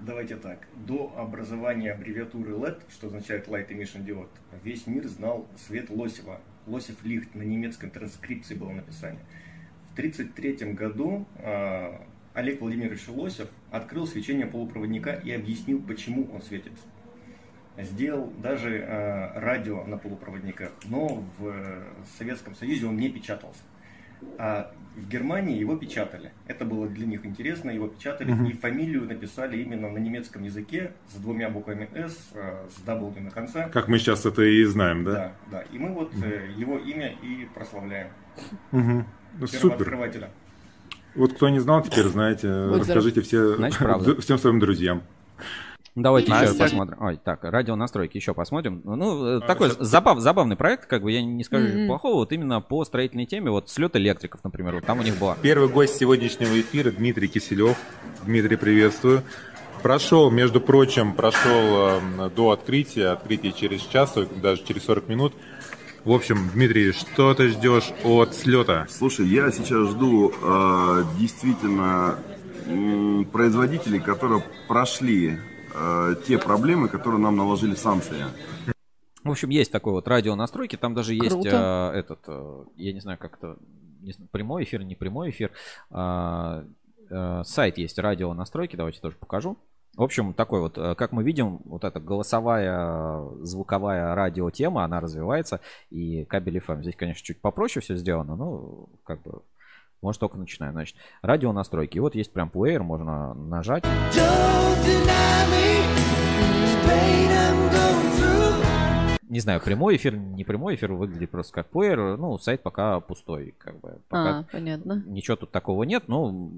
Давайте так. До образования аббревиатуры LED, что означает Light Emission Diode, весь мир знал свет Лосева. Лосев Лихт на немецком транскрипции было написание. В 1933 году э, Олег Владимирович Лосев открыл свечение полупроводника и объяснил, почему он светится. Сделал даже э, радио на полупроводниках, но в э, Советском Союзе он не печатался. А в Германии его печатали. Это было для них интересно, его печатали. Мгм. И фамилию написали именно на немецком языке с двумя буквами S, э, с W на конце. Как мы сейчас это и знаем, да? Да, да. И мы вот э, его имя и прославляем. Мгм. Ну, супер. Вот кто не знал, теперь знаете. Вот Расскажите все, Значит, всем своим друзьям. Давайте еще Настя. посмотрим. Ой, так, радио настройки еще посмотрим. Ну, э, такой забав, забавный проект, как бы я не скажу Мгм. плохого, вот именно по строительной теме, вот слет электриков, например, вот там у них была. Первый гость сегодняшнего эфира Дмитрий Киселев. Дмитрий, приветствую. Прошел, между прочим, прошел э, до открытия, открытие через час, даже через 40 минут. В общем, Дмитрий, что ты ждешь от слета? Слушай, я сейчас жду э, действительно м, производителей, которые прошли э, те проблемы, которые нам наложили санкции. В общем, есть такой вот радио настройки, там даже есть э, этот, э, я не знаю, как это, не знаю, прямой эфир, не прямой эфир, а, э, сайт есть радио настройки, давайте тоже покажу. В общем, такой вот, э, как мы видим, вот эта голосовая, э, звуковая радиотема, она развивается, и кабель FM. Здесь, конечно, чуть попроще все сделано, но как бы может только начинаем. Значит, радио настройки. И вот есть прям плеер, можно нажать. Не знаю, прямой эфир, не прямой эфир, выглядит просто как плеер. Ну, сайт пока пустой, как бы. Пока А, понятно. ничего тут такого нет, но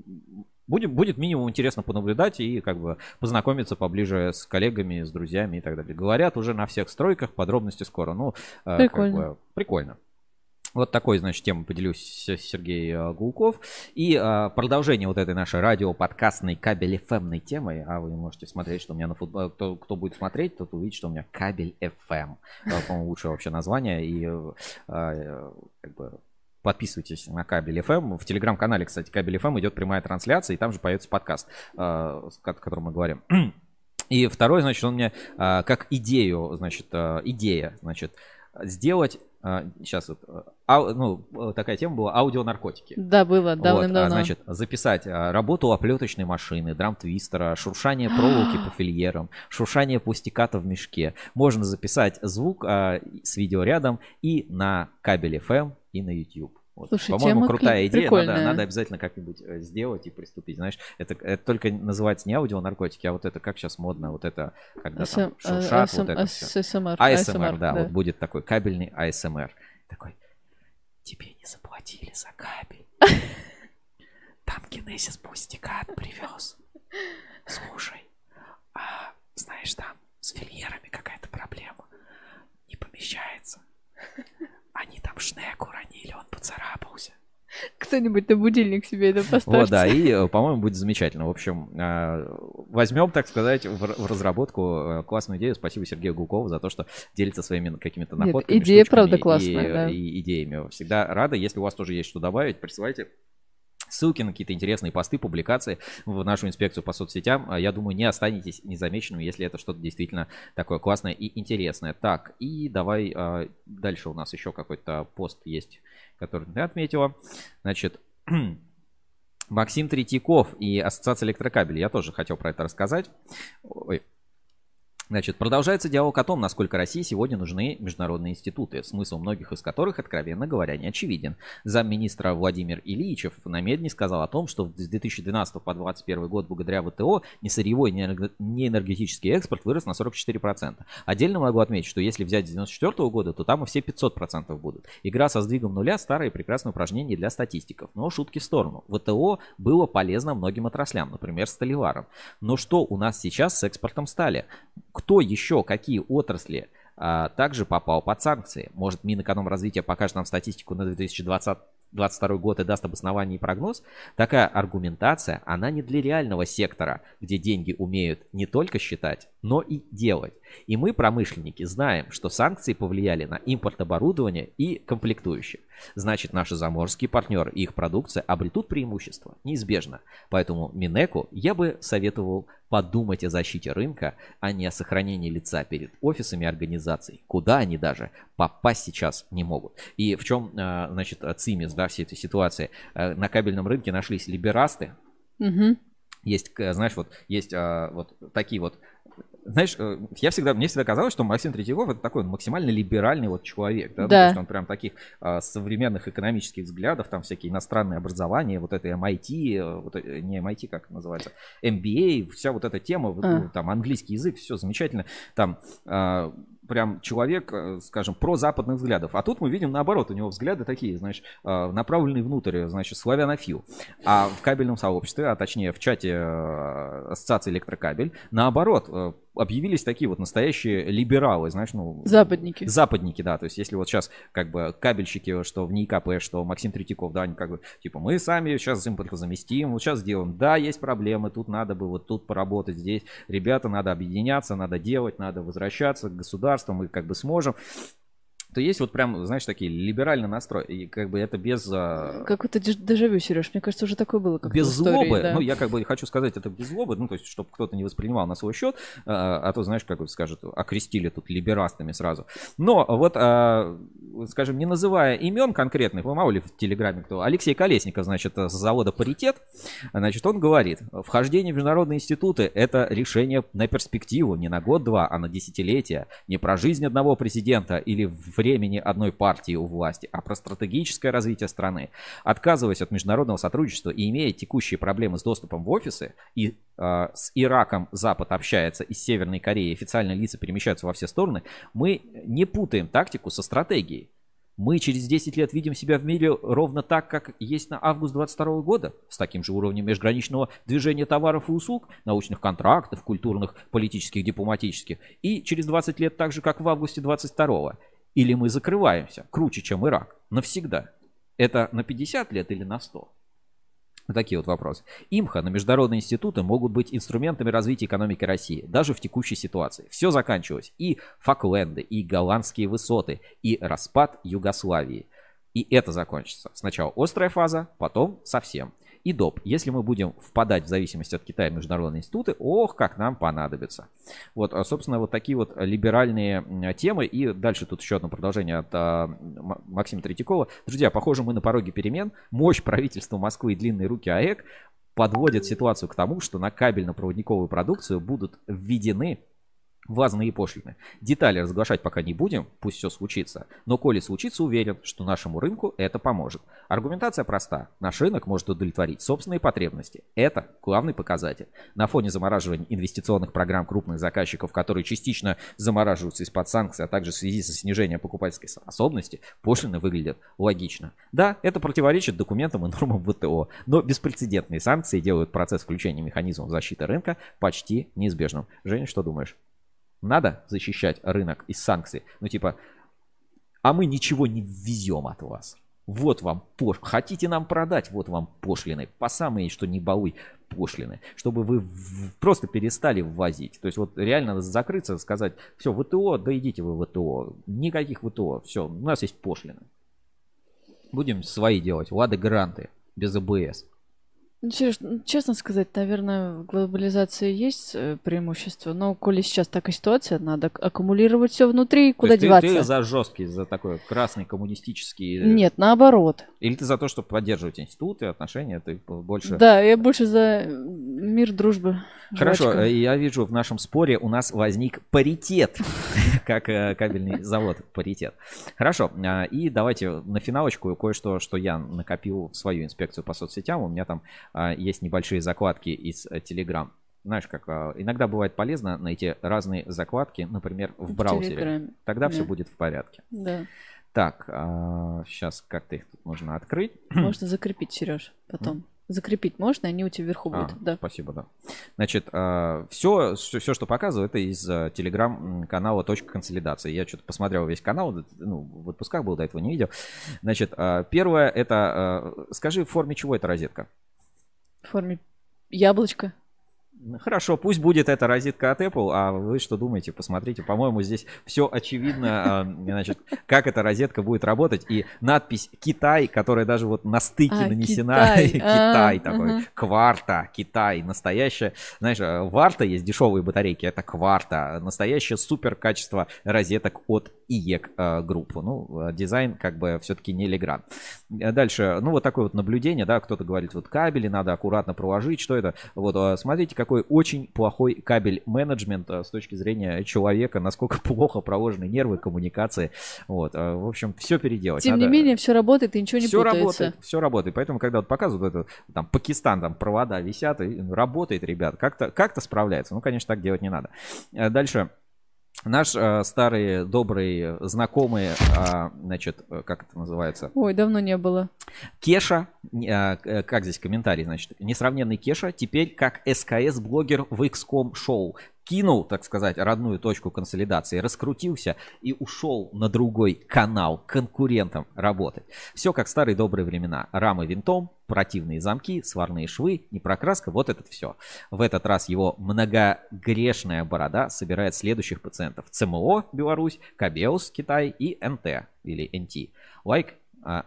будет, будет минимум интересно понаблюдать и как бы познакомиться поближе с коллегами, с друзьями и так далее. Говорят уже на всех стройках, подробности скоро. Ну, э, как Прикольно. бы прикольно. Вот такой, значит, тему поделюсь Сергей э, Гулков. И э, продолжение вот этой нашей радио-подкастной кабель FM темы. А вы можете смотреть, что у меня на футбол... Кто, кто будет смотреть, тот увидит, что у меня кабель FM. Э, По-моему, лучшее вообще название. И э, как бы Подписывайтесь на кабель FM. В телеграм-канале, кстати, кабель FM идет прямая трансляция, и там же появится подкаст, э, о котором мы говорим. И второй, значит, он мне э, как идею, значит, э, идея, значит, сделать, сейчас вот, ау- ну, такая тема была, аудионаркотики. Да, было Вот, а, давным-давно. значит, записать а, работу оплеточной машины, драм-твистера, шуршание проволоки по фильерам, шуршание пустиката в мешке. Можно записать звук а, с видеорядом и на кабель FM, и на YouTube. Вот. Слушай, По-моему, крутая идея. Надо, прикольная. надо обязательно как-нибудь э, сделать и приступить. Знаешь, это, это только называется не аудионаркотики, а вот это как сейчас модно, вот это, когда там SM, шуршат, вот ASM, это. ASMR, ASMR, ASMR, да, да. вот будет такой кабельный ASMR. Такой, тебе не заплатили за кабель. Там Генезис Пустикат привез. Слушай, а знаешь, там с фильерами какая-то проблема. Не помещается. Они там шнек уронили, он поцарапался. Кто-нибудь на будильник себе это поставьте. Вот, да, и, э, по-моему, будет замечательно. В общем, э, возьмем, так сказать, в разработку э, классную идею. Спасибо Сергею Гулкову за то, что делится своими какими-то Нет, находками. идея, штучками правда, и- классная, да. И идеями. Всегда рада. Если у вас тоже есть что добавить, присылайте ссылки на какие-то интересные посты, публикации в нашу инспекцию по соцсетям. А Я думаю, не останетесь незамеченными, если это что-то действительно такое классное и интересное. Так, и давай а, дальше у нас еще какой-то пост есть, который ты отметила. Значит, Максим Третьяков и Ассоциация электрокабелей. Я тоже хотел про это рассказать. Ой. Значит, продолжается диалог о том, насколько России сегодня нужны международные институты, смысл многих из которых, откровенно говоря, не очевиден. Замминистра Владимир Ильичев на Медне сказал о том, что с 2012 по 2021 год благодаря ВТО ни сырьевой, ни энерго- ни энергетический экспорт вырос на 44%. Отдельно могу отметить, что если взять с 1994 года, то там и все 500% будут. Игра со сдвигом нуля – старое прекрасное упражнение для статистиков. Но шутки в сторону. ВТО было полезно многим отраслям, например, сталеварам. Но что у нас сейчас с экспортом стали? Кто еще, какие отрасли а, также попал под санкции. Может, Минэкономразвития покажет нам статистику на 2020 2022 год и даст обоснование и прогноз, такая аргументация, она не для реального сектора, где деньги умеют не только считать, но и делать. И мы, промышленники, знаем, что санкции повлияли на импорт оборудования и комплектующих. Значит, наши заморские партнеры и их продукция обретут преимущество, неизбежно. Поэтому Минеку я бы советовал подумать о защите рынка, а не о сохранении лица перед офисами организаций, куда они даже попасть сейчас не могут. И в чем, а, значит, цимис, да, всей этой ситуации? Э, на кабельном рынке нашлись либерасты, Мгм. есть, э, знаешь, вот есть вот такие вот знаешь, э, я всегда, мне всегда казалось, что Максим Третьяков это такой максимально либеральный вот человек, да, Ну, Да. то есть он прям таких а, современных экономических взглядов, там всякие иностранные образования, вот это MIT, э, вот, э, не MIT, как это называется, MBA, вся вот эта тема, А. ну, там английский язык, все замечательно, там а, прям человек, э, скажем, про западных взглядов. А тут мы видим наоборот, у него взгляды такие, знаешь, а, направленные внутрь, значит, славянофил. А в кабельном сообществе, а точнее в чате э, Ассоциации Электрокабель, наоборот, э, объявились такие вот настоящие либералы, знаешь, ну... Западники. Западники, да, то есть если вот сейчас как бы кабельщики, что в НИКП, что Максим Третьяков, да, они как бы, типа, мы сами сейчас импортозаместим, вот сейчас сделаем, да, есть проблемы, тут надо бы вот тут поработать, здесь, ребята, надо объединяться, надо делать, надо возвращаться к государству, мы как бы сможем, то есть вот прям, знаешь, такие либеральный настрой, и как бы это без... а, Какой-то деж- дежавю, Сереж. Мне кажется, уже такое было как-то без истории, злобы, да. ну я как бы хочу сказать это без злобы, ну то есть чтобы кто-то не воспринимал на свой счет, а, а то знаешь, как вот скажут, окрестили тут либерастами сразу. Но вот, а, скажем, не называя имен конкретных, вы мало ли в Телеграме кто, Алексей Колесников, значит, с завода «Паритет», значит, он говорит, вхождение в международные институты – это решение на перспективу, не на год-два, а на десятилетия, не про жизнь одного президента или времени одной партии у власти, а про стратегическое развитие страны. Отказываясь от международного сотрудничества и имея текущие проблемы с доступом в офисы, и э, с Ираком Запад общается, и с Северной Кореей официальные лица перемещаются во все стороны, мы не путаем тактику со стратегией. Мы через 10 лет видим себя в мире ровно так, как есть на август 22 года, с таким же уровнем межграничного движения товаров и услуг, научных контрактов, культурных, политических, дипломатических, и через 20 лет так же, как в августе 22 Или мы закрываемся, круче, чем Ирак, навсегда. Это на 50 лет или на 100? Вот Такие вот вопросы. Имха на международные институты могут быть инструментами развития экономики России, даже в текущей ситуации. Все заканчивалось. И Факленды, и голландские высоты, и распад Югославии. И это закончится. Сначала острая фаза, потом совсем. И доп. Если мы будем впадать в зависимость от Китая международные институты, ох, как нам понадобится. Вот, а, собственно, вот такие вот либеральные темы. И дальше тут еще одно продолжение от а, Максима Третьякова. Друзья, похоже, мы на пороге перемен. Мощь правительства Москвы и длинные руки АЭК подводят ситуацию к тому, что на кабельно-проводниковую продукцию будут введены ввозные пошлины. Детали разглашать пока не будем, пусть все случится. Но коли случится, уверен, что нашему рынку это поможет. Аргументация проста. Наш рынок может удовлетворить собственные потребности. Это главный показатель. На фоне замораживания инвестиционных программ крупных заказчиков, которые частично замораживаются из-под санкций, а также в связи со снижением покупательской способности, пошлины выглядят логично. Да, это противоречит документам и нормам ВТО, но беспрецедентные санкции делают процесс включения механизмов защиты рынка почти неизбежным. Женя, что думаешь? Надо защищать рынок из санкций. Ну, типа, а мы ничего не ввезем от вас. Вот вам пош... Хотите нам продать, вот вам пошлины. По самые, что не балуй, пошлины. Чтобы вы в- просто перестали ввозить. То есть вот реально закрыться, сказать, все, ВТО, да идите вы в ВТО. Никаких ВТО, все, у нас есть пошлины. Будем свои делать, лады гранты, без АБС. Ну, Сереж, ну, честно сказать, наверное, в глобализации есть э, преимущество, но коли сейчас такая ситуация, надо аккумулировать все внутри, То куда ты- деваться. Ты, за жесткий, за такой красный коммунистический... э, Нет, наоборот. Или ты за то, чтобы поддерживать институты, отношения, ты больше... Да, я больше за э, мир, дружбы. Хорошо, жвачка. я вижу в нашем споре у нас возник паритет, как кабельный завод паритет. Хорошо, а, и давайте на финалочку кое-что, что я накопил в свою инспекцию по соцсетям. У меня там есть небольшие закладки из э, Telegram. Знаешь, как а, иногда бывает полезно найти разные закладки, например, в В браузере. Телеграме. Тогда все Да. будет в порядке. Да. Так, сейчас как-то их тут нужно открыть. Можно закрепить, Сереж, потом. Закрепить можно, они у тебя вверху А, будут. Да. Спасибо, да. Значит, все, все, что показываю, это из э, телеграм-канала «Точка консолидации». Я что-то посмотрел весь канал, ну, в отпусках был, до этого не видел. Значит, э, первое, это, э, скажи, в форме чего эта розетка? В форме яблочка. Хорошо, пусть будет эта розетка от Apple, а вы что думаете? Посмотрите, по-моему, здесь все очевидно, а, значит, как эта розетка будет работать. И надпись «Китай», которая даже вот на стыке А, нанесена, Китай. Китай А, такой, кварта, Китай, настоящая. Знаешь, э, Varta есть дешевые батарейки, это кварта, настоящее супер качество розеток от IEK э, группы. Ну, э, дизайн как бы все-таки не Legrand. Э, Дальше, ну вот такое вот наблюдение, да, кто-то говорит, вот кабели надо аккуратно проложить, что это? Вот, э, смотрите, какой очень плохой cable management с точки зрения человека, насколько плохо проложены нервы, коммуникации. Вот, в общем, все переделать. Тем не Надо- менее, все работает и ничего не все путается. работает, все работает. Поэтому, когда вот показывают это, там, Пакистан, там, провода висят, и работает, ребят, как-то как справляется. Ну, конечно, так делать не надо. Э, Дальше. Наш э, старый, добрый, знакомый, а, значит, э, как это называется? Ой, давно не было. Кеша, а, э, как здесь комментарий, значит, несравненный Кеша, теперь как СКС-блогер в XCOM шоу. Кинул, так сказать, родную точку консолидации, раскрутился и ушел на другой канал конкурентам работать. Все как старые добрые времена. Рамы винтом, противные замки, сварные швы, непрокраска, вот это все. В этот раз его многогрешная борода собирает следующих пациентов. ЦМО Беларусь, Кабеус Китай и НТ или НТ. Лайк, а,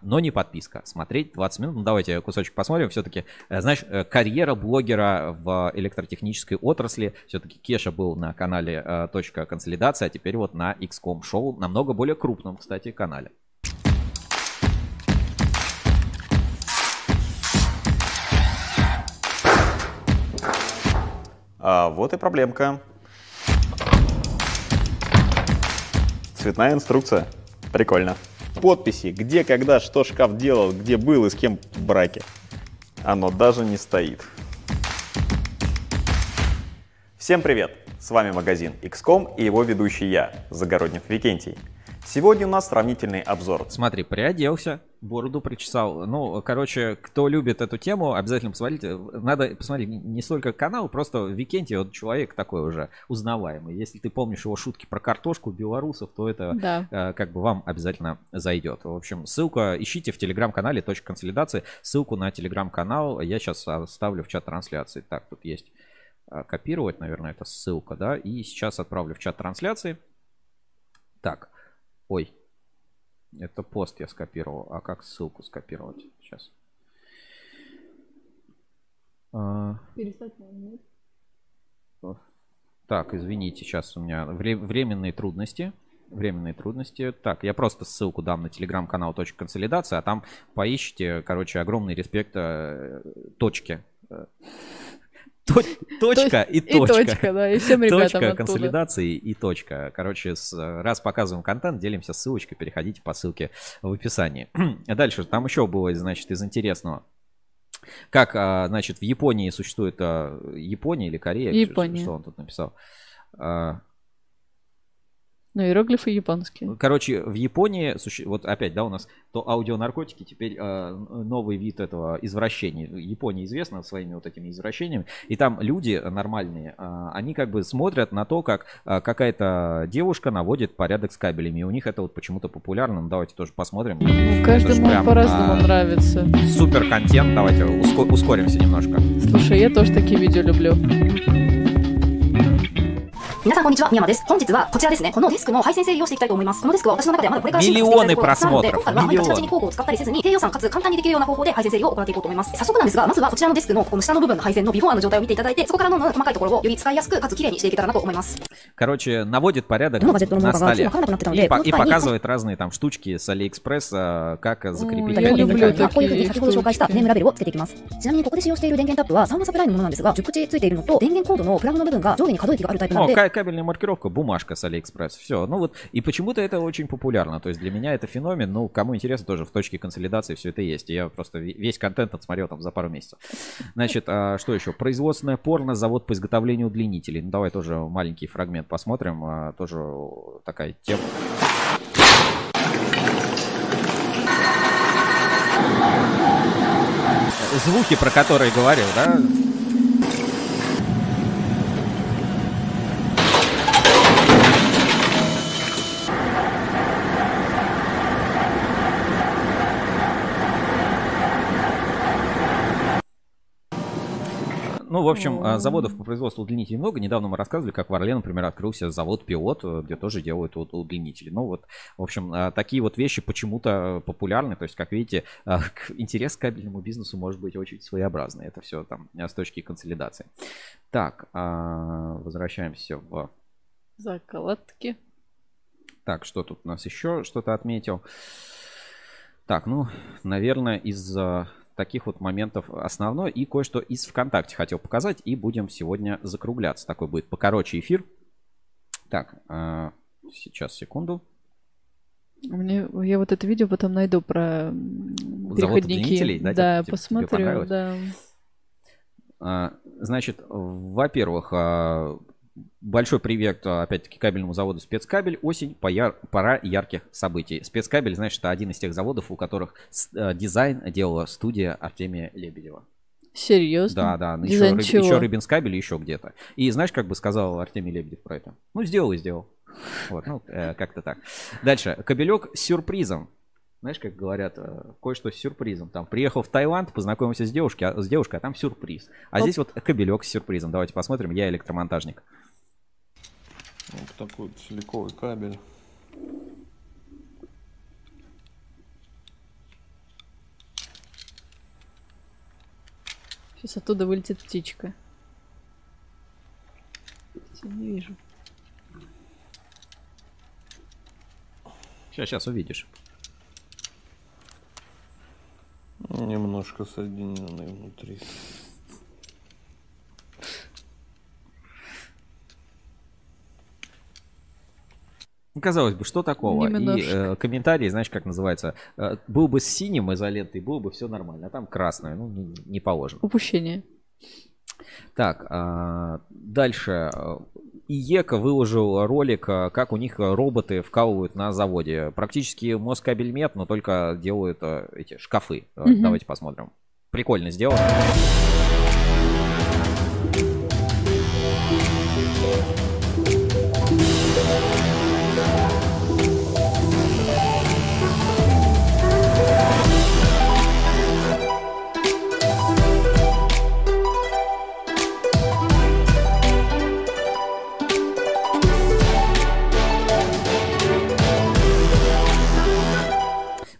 но не подписка. Смотреть 20 минут. Ну, давайте кусочек посмотрим. Все-таки, э, знаешь, э, карьера блогера в электротехнической отрасли. Все-таки Кеша был на канале э, «Точка консолидации», а теперь вот на XCOM шоу, намного более крупном, кстати, канале. А вот и проблемка. Цветная инструкция. Прикольно. Подписи, где, когда, что шкаф делал, где был и с кем в браке. Оно даже не стоит. Всем привет! С вами магазин XCOM и его ведущий я, Загороднев Викентий. Сегодня у нас сравнительный обзор. Смотри, приоделся, бороду причесал. Ну, короче, кто любит эту тему, обязательно посмотрите. Надо посмотреть не- столько канал, просто Викентий, вот человек такой уже узнаваемый. Если ты помнишь его шутки про картошку белорусов, то это Да. э, как бы вам обязательно зайдет. В общем, ссылка ищите в телеграм-канале «Точка консолидации». Ссылку на телеграм-канал я сейчас оставлю в чат трансляции. Так, тут есть э, копировать, наверное, это ссылка, да, и сейчас отправлю в чат трансляции. Так, ой, это пост я скопировал. А как ссылку скопировать? Сейчас. А, Так, извините, сейчас у меня вре- временные трудности. Временные трудности. Так, я просто ссылку дам на телеграм-канал «Точка консолидации», а там поищите, короче, огромный респект э, Точка и точка. да, и всем ребятам Точка консолидации и точка. Короче, раз показываем контент, делимся ссылочкой, переходите по ссылке в описании. Дальше, там еще было, значит, из интересного. Как, а, значит, в Японии существует а, Япония или Корея? Япония. Что он тут написал? Ну, иероглифы японские. Короче, в Японии, вот опять, да, у нас то аудионаркотики, теперь э, новый вид этого извращения. Япония известна своими вот этими извращениями, и там люди нормальные, э, они как бы смотрят на то, как э, какая-то девушка наводит порядок с кабелями, и у них это вот почему-то популярно. Ну, давайте тоже посмотрим. Ну, каждому по-разному а, нравится. Супер контент, давайте уско- ускоримся немножко. Слушай, я тоже такие видео люблю. 皆さんこんにちは、宮間です。本日はこちらですね、このディスクの配線性利用していきたいと思います。このディスクは私の中ではまだこれから進化していきたいところなので、今回はあまりガチガチに工具を使ったりせずに、低予算かつ簡単にできるような方法で配線整理を行っていこうと思います。早速なんですが、まずはこちらのディスクのこの下の部分の配線のビフォーの状態を見ていただいて、そこからの細かいところをより使いやすくかつ綺麗にしていけたらなと思います。Короче, наводит порядок на столе. И, по- и показывает разные там штучки с Алиэкспресса, как закрепить. Я люблю такие. О, кабельная маркировка, бумажка с Алиэкспресс. Все, ну вот. И почему-то это очень популярно. То есть для меня это феномен. Ну, кому интересно, тоже в точке консолидации все это есть. Я просто весь контент отсмотрел там за пару месяцев. Значит, а что еще? Производственное порно, завод по изготовлению удлинителей. Ну, давай тоже маленький фрагмент посмотрим. А, Тоже такая тема. звуки, про которые говорил, да? Ну, в общем, а, заводов по производству удлинителей много. Недавно мы рассказывали, как в Орле, например, открылся завод Пилот, э, где тоже делают удлинители. Ну, вот, в общем, а, такие вот вещи почему-то популярны. То есть, как видите, а, интерес к кабельному бизнесу может быть очень своеобразный. Это все там с точки консолидации. Так, возвращаемся в... Закладки. Так, что тут у нас еще что-то отметил? Так, ну, наверное, из таких вот моментов основной. И кое-что из ВКонтакте хотел показать. И будем сегодня закругляться. Такой будет покороче эфир. Так, а, сейчас, секунду. Мне, я вот это видео потом найду про переходники. да, да тебе, посмотрю, да. А, значит, во-первых, а, Большой привет, а, опять-таки, кабельному заводу «Спецкабель». Осень, пояр... пора ярких событий. «Спецкабель», значит, это один из тех заводов, у которых э, дизайн делала студия Артемия Лебедева. Серьезно? Да, да. Еще, рыб, еще Рыбинскабель, еще где-то. И знаешь, как бы сказал Артемий Лебедев про это? Ну, сделал и сделал. Вот, ну, э, как-то так. Дальше. Кабелек с сюрпризом. Знаешь, как говорят, э, кое-что с сюрпризом. Там приехал в Таиланд, познакомился с девушкой, а, с девушкой, а там сюрприз. А Оп. здесь вот кабелек с сюрпризом. Давайте посмотрим. Я электромонтажник. Вот такой вот силиковый кабель. Сейчас оттуда вылетит птичка. Не вижу. Сейчас, сейчас увидишь. Немножко соединенный внутри. Ну, казалось бы, что такого? И э, комментарий, знаешь, как называется? Э, был бы с синим изолентой, было бы все нормально. А там красное, ну, не, не положено. Упущение. Так, э, дальше. ИЕКа выложил ролик, э, как у них роботы вкалывают на заводе. Практически Москабельмет, но только делают э, эти шкафы. Угу. Давайте посмотрим. Прикольно сделано.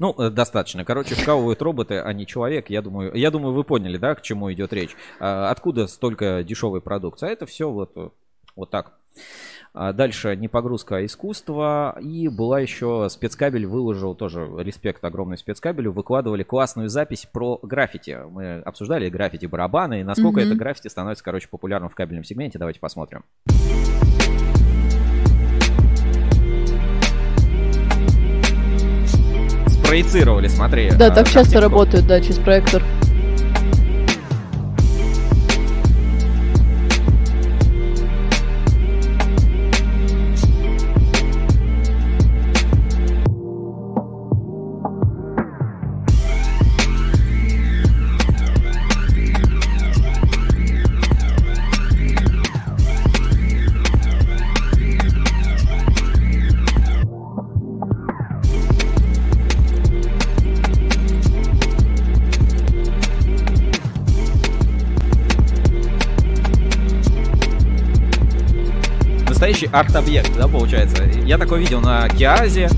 Ну, э, достаточно. Короче, вкалывают роботы, а не человек. Я думаю, я думаю, вы поняли, да, к чему идет речь. А, откуда столько дешевой продукции? А это все вот, вот так. А дальше не погрузка, а искусство. И была еще спецкабель, выложил тоже респект огромный спецкабелю. Выкладывали классную запись про граффити. Мы обсуждали граффити барабаны и насколько mm-hmm. это граффити становится, короче, популярным в кабельном сегменте. Давайте посмотрим. Проецировали, смотри. Да, так часто работают, да, через проектор. Арт-объект, да, получается. Я такое видел на Киазе,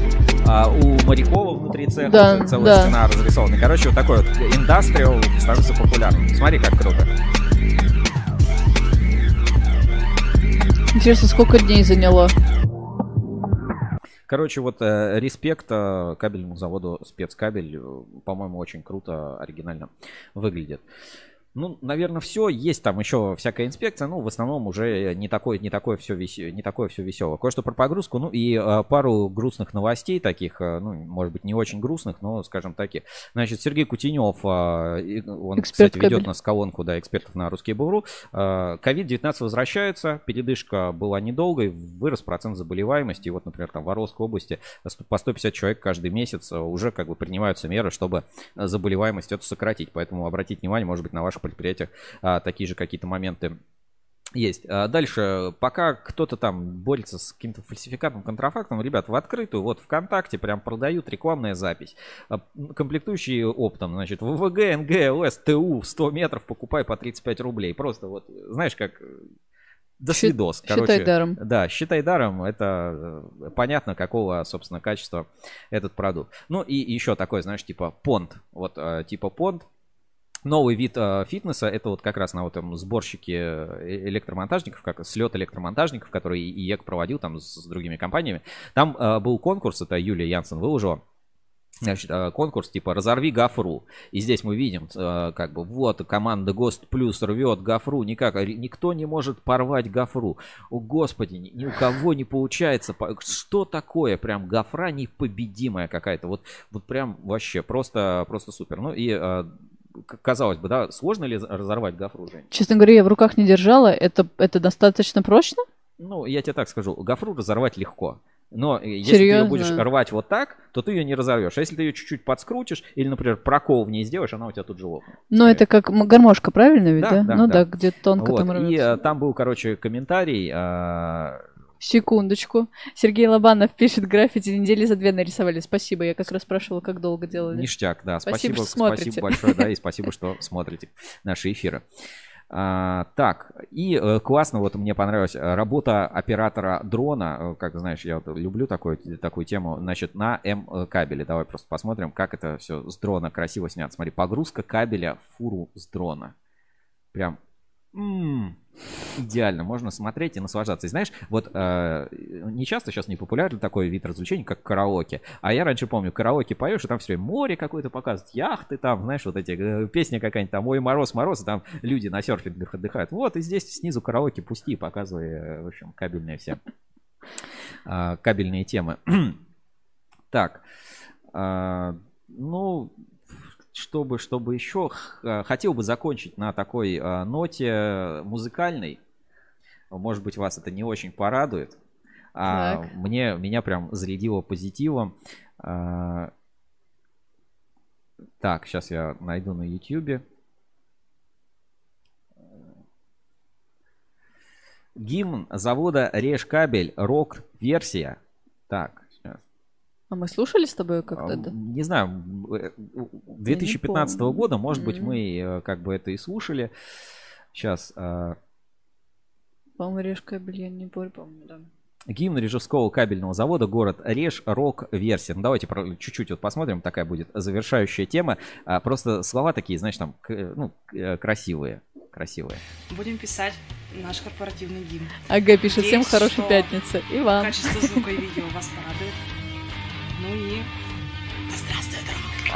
а, у Морякова внутри цеха да, целая да. стена разрисована. Короче, вот такой вот индастриал становится популярным. Смотри, как круто. Интересно, сколько дней заняло? Короче, вот э, респект э, кабельному заводу спецкабель, по-моему, очень круто, оригинально выглядит. Ну, наверное, все. Есть там еще всякая инспекция. Ну, в основном уже не такое, не такое все вес... не такое все веселое. Кое-что про погрузку. Ну и э, пару грустных новостей таких, э, ну, может быть, не очень грустных, но, скажем, таких. Значит, Сергей Кутенев, э, он, Эксперт кстати, ведет нас колонку, да, экспертов на русский Буру. Ковид-19 возвращается. Передышка была недолгой. Вырос процент заболеваемости. И вот, например, там в Орловской области по 150 человек каждый месяц уже как бы принимаются меры, чтобы заболеваемость эту сократить. Поэтому обратите внимание, может быть, на ваших предприятиях а, такие же какие-то моменты есть. А дальше, пока кто-то там борется с каким-то фальсификатом, контрафактом, ребят, в открытую, вот ВКонтакте прям продают рекламная запись. А, комплектующие оптом, значит, ВВГ, НГ, ЛС, ТУ 100 метров покупай по 35 рублей. Просто вот, знаешь, как до свидос. Щит, Короче, считай даром. Да, считай даром. Это э, понятно, какого, собственно, качества этот продукт. Ну и еще такой, знаешь, типа понт. Вот э, типа понт новый вид э, фитнеса, это вот как раз на вот этом сборщике э, электромонтажников, как слет электромонтажников, который IEK проводил там с, с другими компаниями. Там э, был конкурс, это Юлия Янсен выложила. Значит, э, конкурс типа «Разорви Гафру». И здесь мы видим, э, как бы, вот команда ГОСТ Плюс рвет Гафру. Никак, никто не может порвать Гафру. О, господи, ни у кого не получается. Что такое? Прям Гафра непобедимая какая-то. Вот, вот прям вообще просто, просто супер. Ну и казалось бы, да, сложно ли разорвать гофру, Жень? Честно говоря, я в руках не держала. Это, это достаточно прочно? Ну, я тебе так скажу, гофру разорвать легко. Но если Серьезно? ты ее будешь рвать вот так, то ты ее не разорвешь. А если ты ее чуть-чуть подскрутишь или, например, прокол в ней сделаешь, она у тебя тут же лопнет. Ну, это как гармошка, правильно ведь, да? да? да ну да, да где тонко вот. там рвется. И а, там был, короче, комментарий. А, Секундочку. Сергей Лобанов пишет, граффити недели за две нарисовали. Спасибо, я как раз спрашивала, как долго делали. Ништяк, да. Спасибо, спасибо, спасибо большое, да, и спасибо, что смотрите наши эфиры. А, так, и э, классно, вот мне понравилась э, работа оператора дрона. Э, как знаешь, я вот люблю такую, такую тему. Значит, на М-кабеле. Давай просто посмотрим, как это все с дрона красиво снято. Смотри, погрузка кабеля в фуру с дрона. Прям м-м, идеально, можно смотреть и наслаждаться. И знаешь, вот э, не часто сейчас не популярен такой вид развлечений, как караоке. А я раньше помню, караоке поешь, и там все время море какое-то показывают, яхты там, знаешь, вот эти э, песни какая-нибудь там, ой, мороз, мороз, и там люди на серфингах отдыхают. Вот, и здесь снизу караоке пусти, показывай, э, в общем, кабельные все, э, кабельные темы. так, э, ну, чтобы, чтобы еще э, хотел бы закончить на такой э, ноте музыкальной. Может быть, вас это не очень порадует. А мне, меня прям зарядило позитивом. А, так, сейчас я найду на YouTube. Гимн завода Режь кабель рок-версия. Так, а мы слушали с тобой как-то? Да? Не знаю, 2015 не года, может mm-hmm. быть, мы э, как бы это и слушали. Сейчас. А, По-моему, Реж кабель, я не помню, да. Гимн Режевского кабельного завода, город Реж, рок-версия. Ну, давайте чуть-чуть вот посмотрим, такая будет завершающая тема. А, просто слова такие, знаешь, там, ну, э, красивые, красивые. Будем писать наш корпоративный гимн. Ага, пишет, всем хорошей пятницы. И вам. Качество звука и видео вас порадует. Ну и... Да здравствует рок!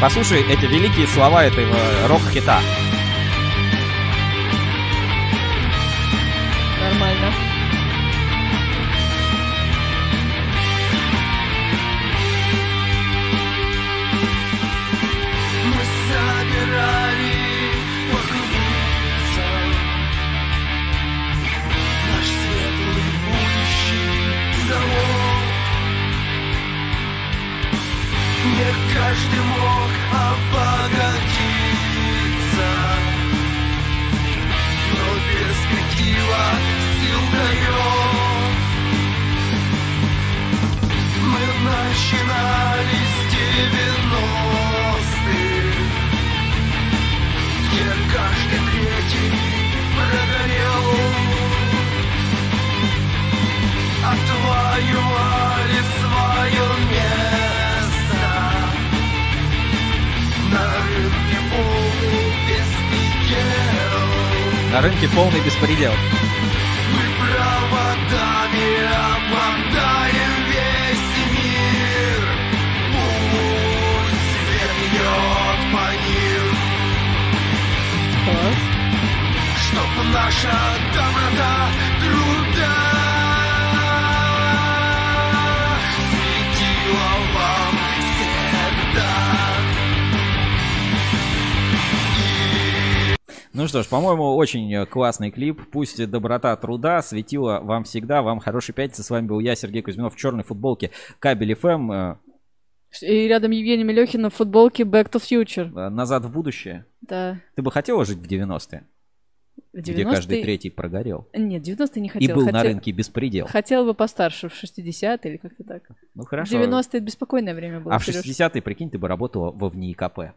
Послушай эти великие слова этого рок-хита. Нормально. Очень э, классный клип. Пусть доброта труда светила вам всегда. Вам хорошей пятницы. С вами был я, Сергей Кузьминов, в черной футболке Кабель ФМ. э, И рядом Евгений Мелехина в футболке Back to Future. э, Назад в будущее. Да. Ты бы хотела жить в 90-е? В Где 90-е каждый третий прогорел. Нет, 90-е не И хотела. был на Хотел- рынке беспредел. Хотела бы постарше, в 60-е или как-то так. Ну хорошо. 90-е это беспокойное время было. А в Серёж. 60-е, прикинь, ты бы работала во ВНИИКП.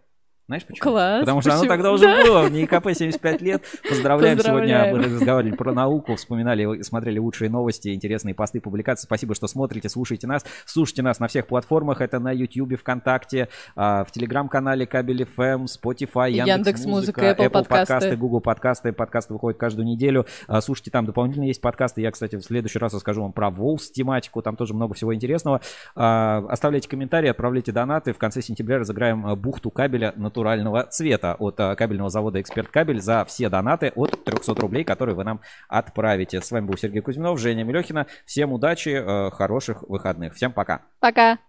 Знаешь почему? Класс, Потому что оно почему? тогда уже Да. было. В НИИКП 75 лет. Поздравляем. Сегодня Поздравляем. мы разговаривали про науку, вспоминали, смотрели лучшие новости, интересные посты, публикации. Спасибо, что смотрите, слушаете нас. Слушайте нас на всех платформах. Это на YouTube, ВКонтакте, а, в Телеграм-канале Кабель FM, Spotify, Яндекс.Музыка, Яндекс.Музыка, Apple подкасты. Google подкасты. Подкасты выходят каждую неделю. А, Слушайте, там дополнительно есть подкасты. Я, кстати, в следующий раз расскажу вам про Волс тематику. Там тоже много всего интересного. А, Оставляйте комментарии, отправляйте донаты. В конце сентября разыграем бухту кабеля натурального цвета от а, кабельного завода «Эксперт Кабель» за все донаты от 300 рублей, которые вы нам отправите. С вами был Сергей Кузьминов, Женя Мелехина. Всем удачи, э, хороших выходных. Всем пока. Пока.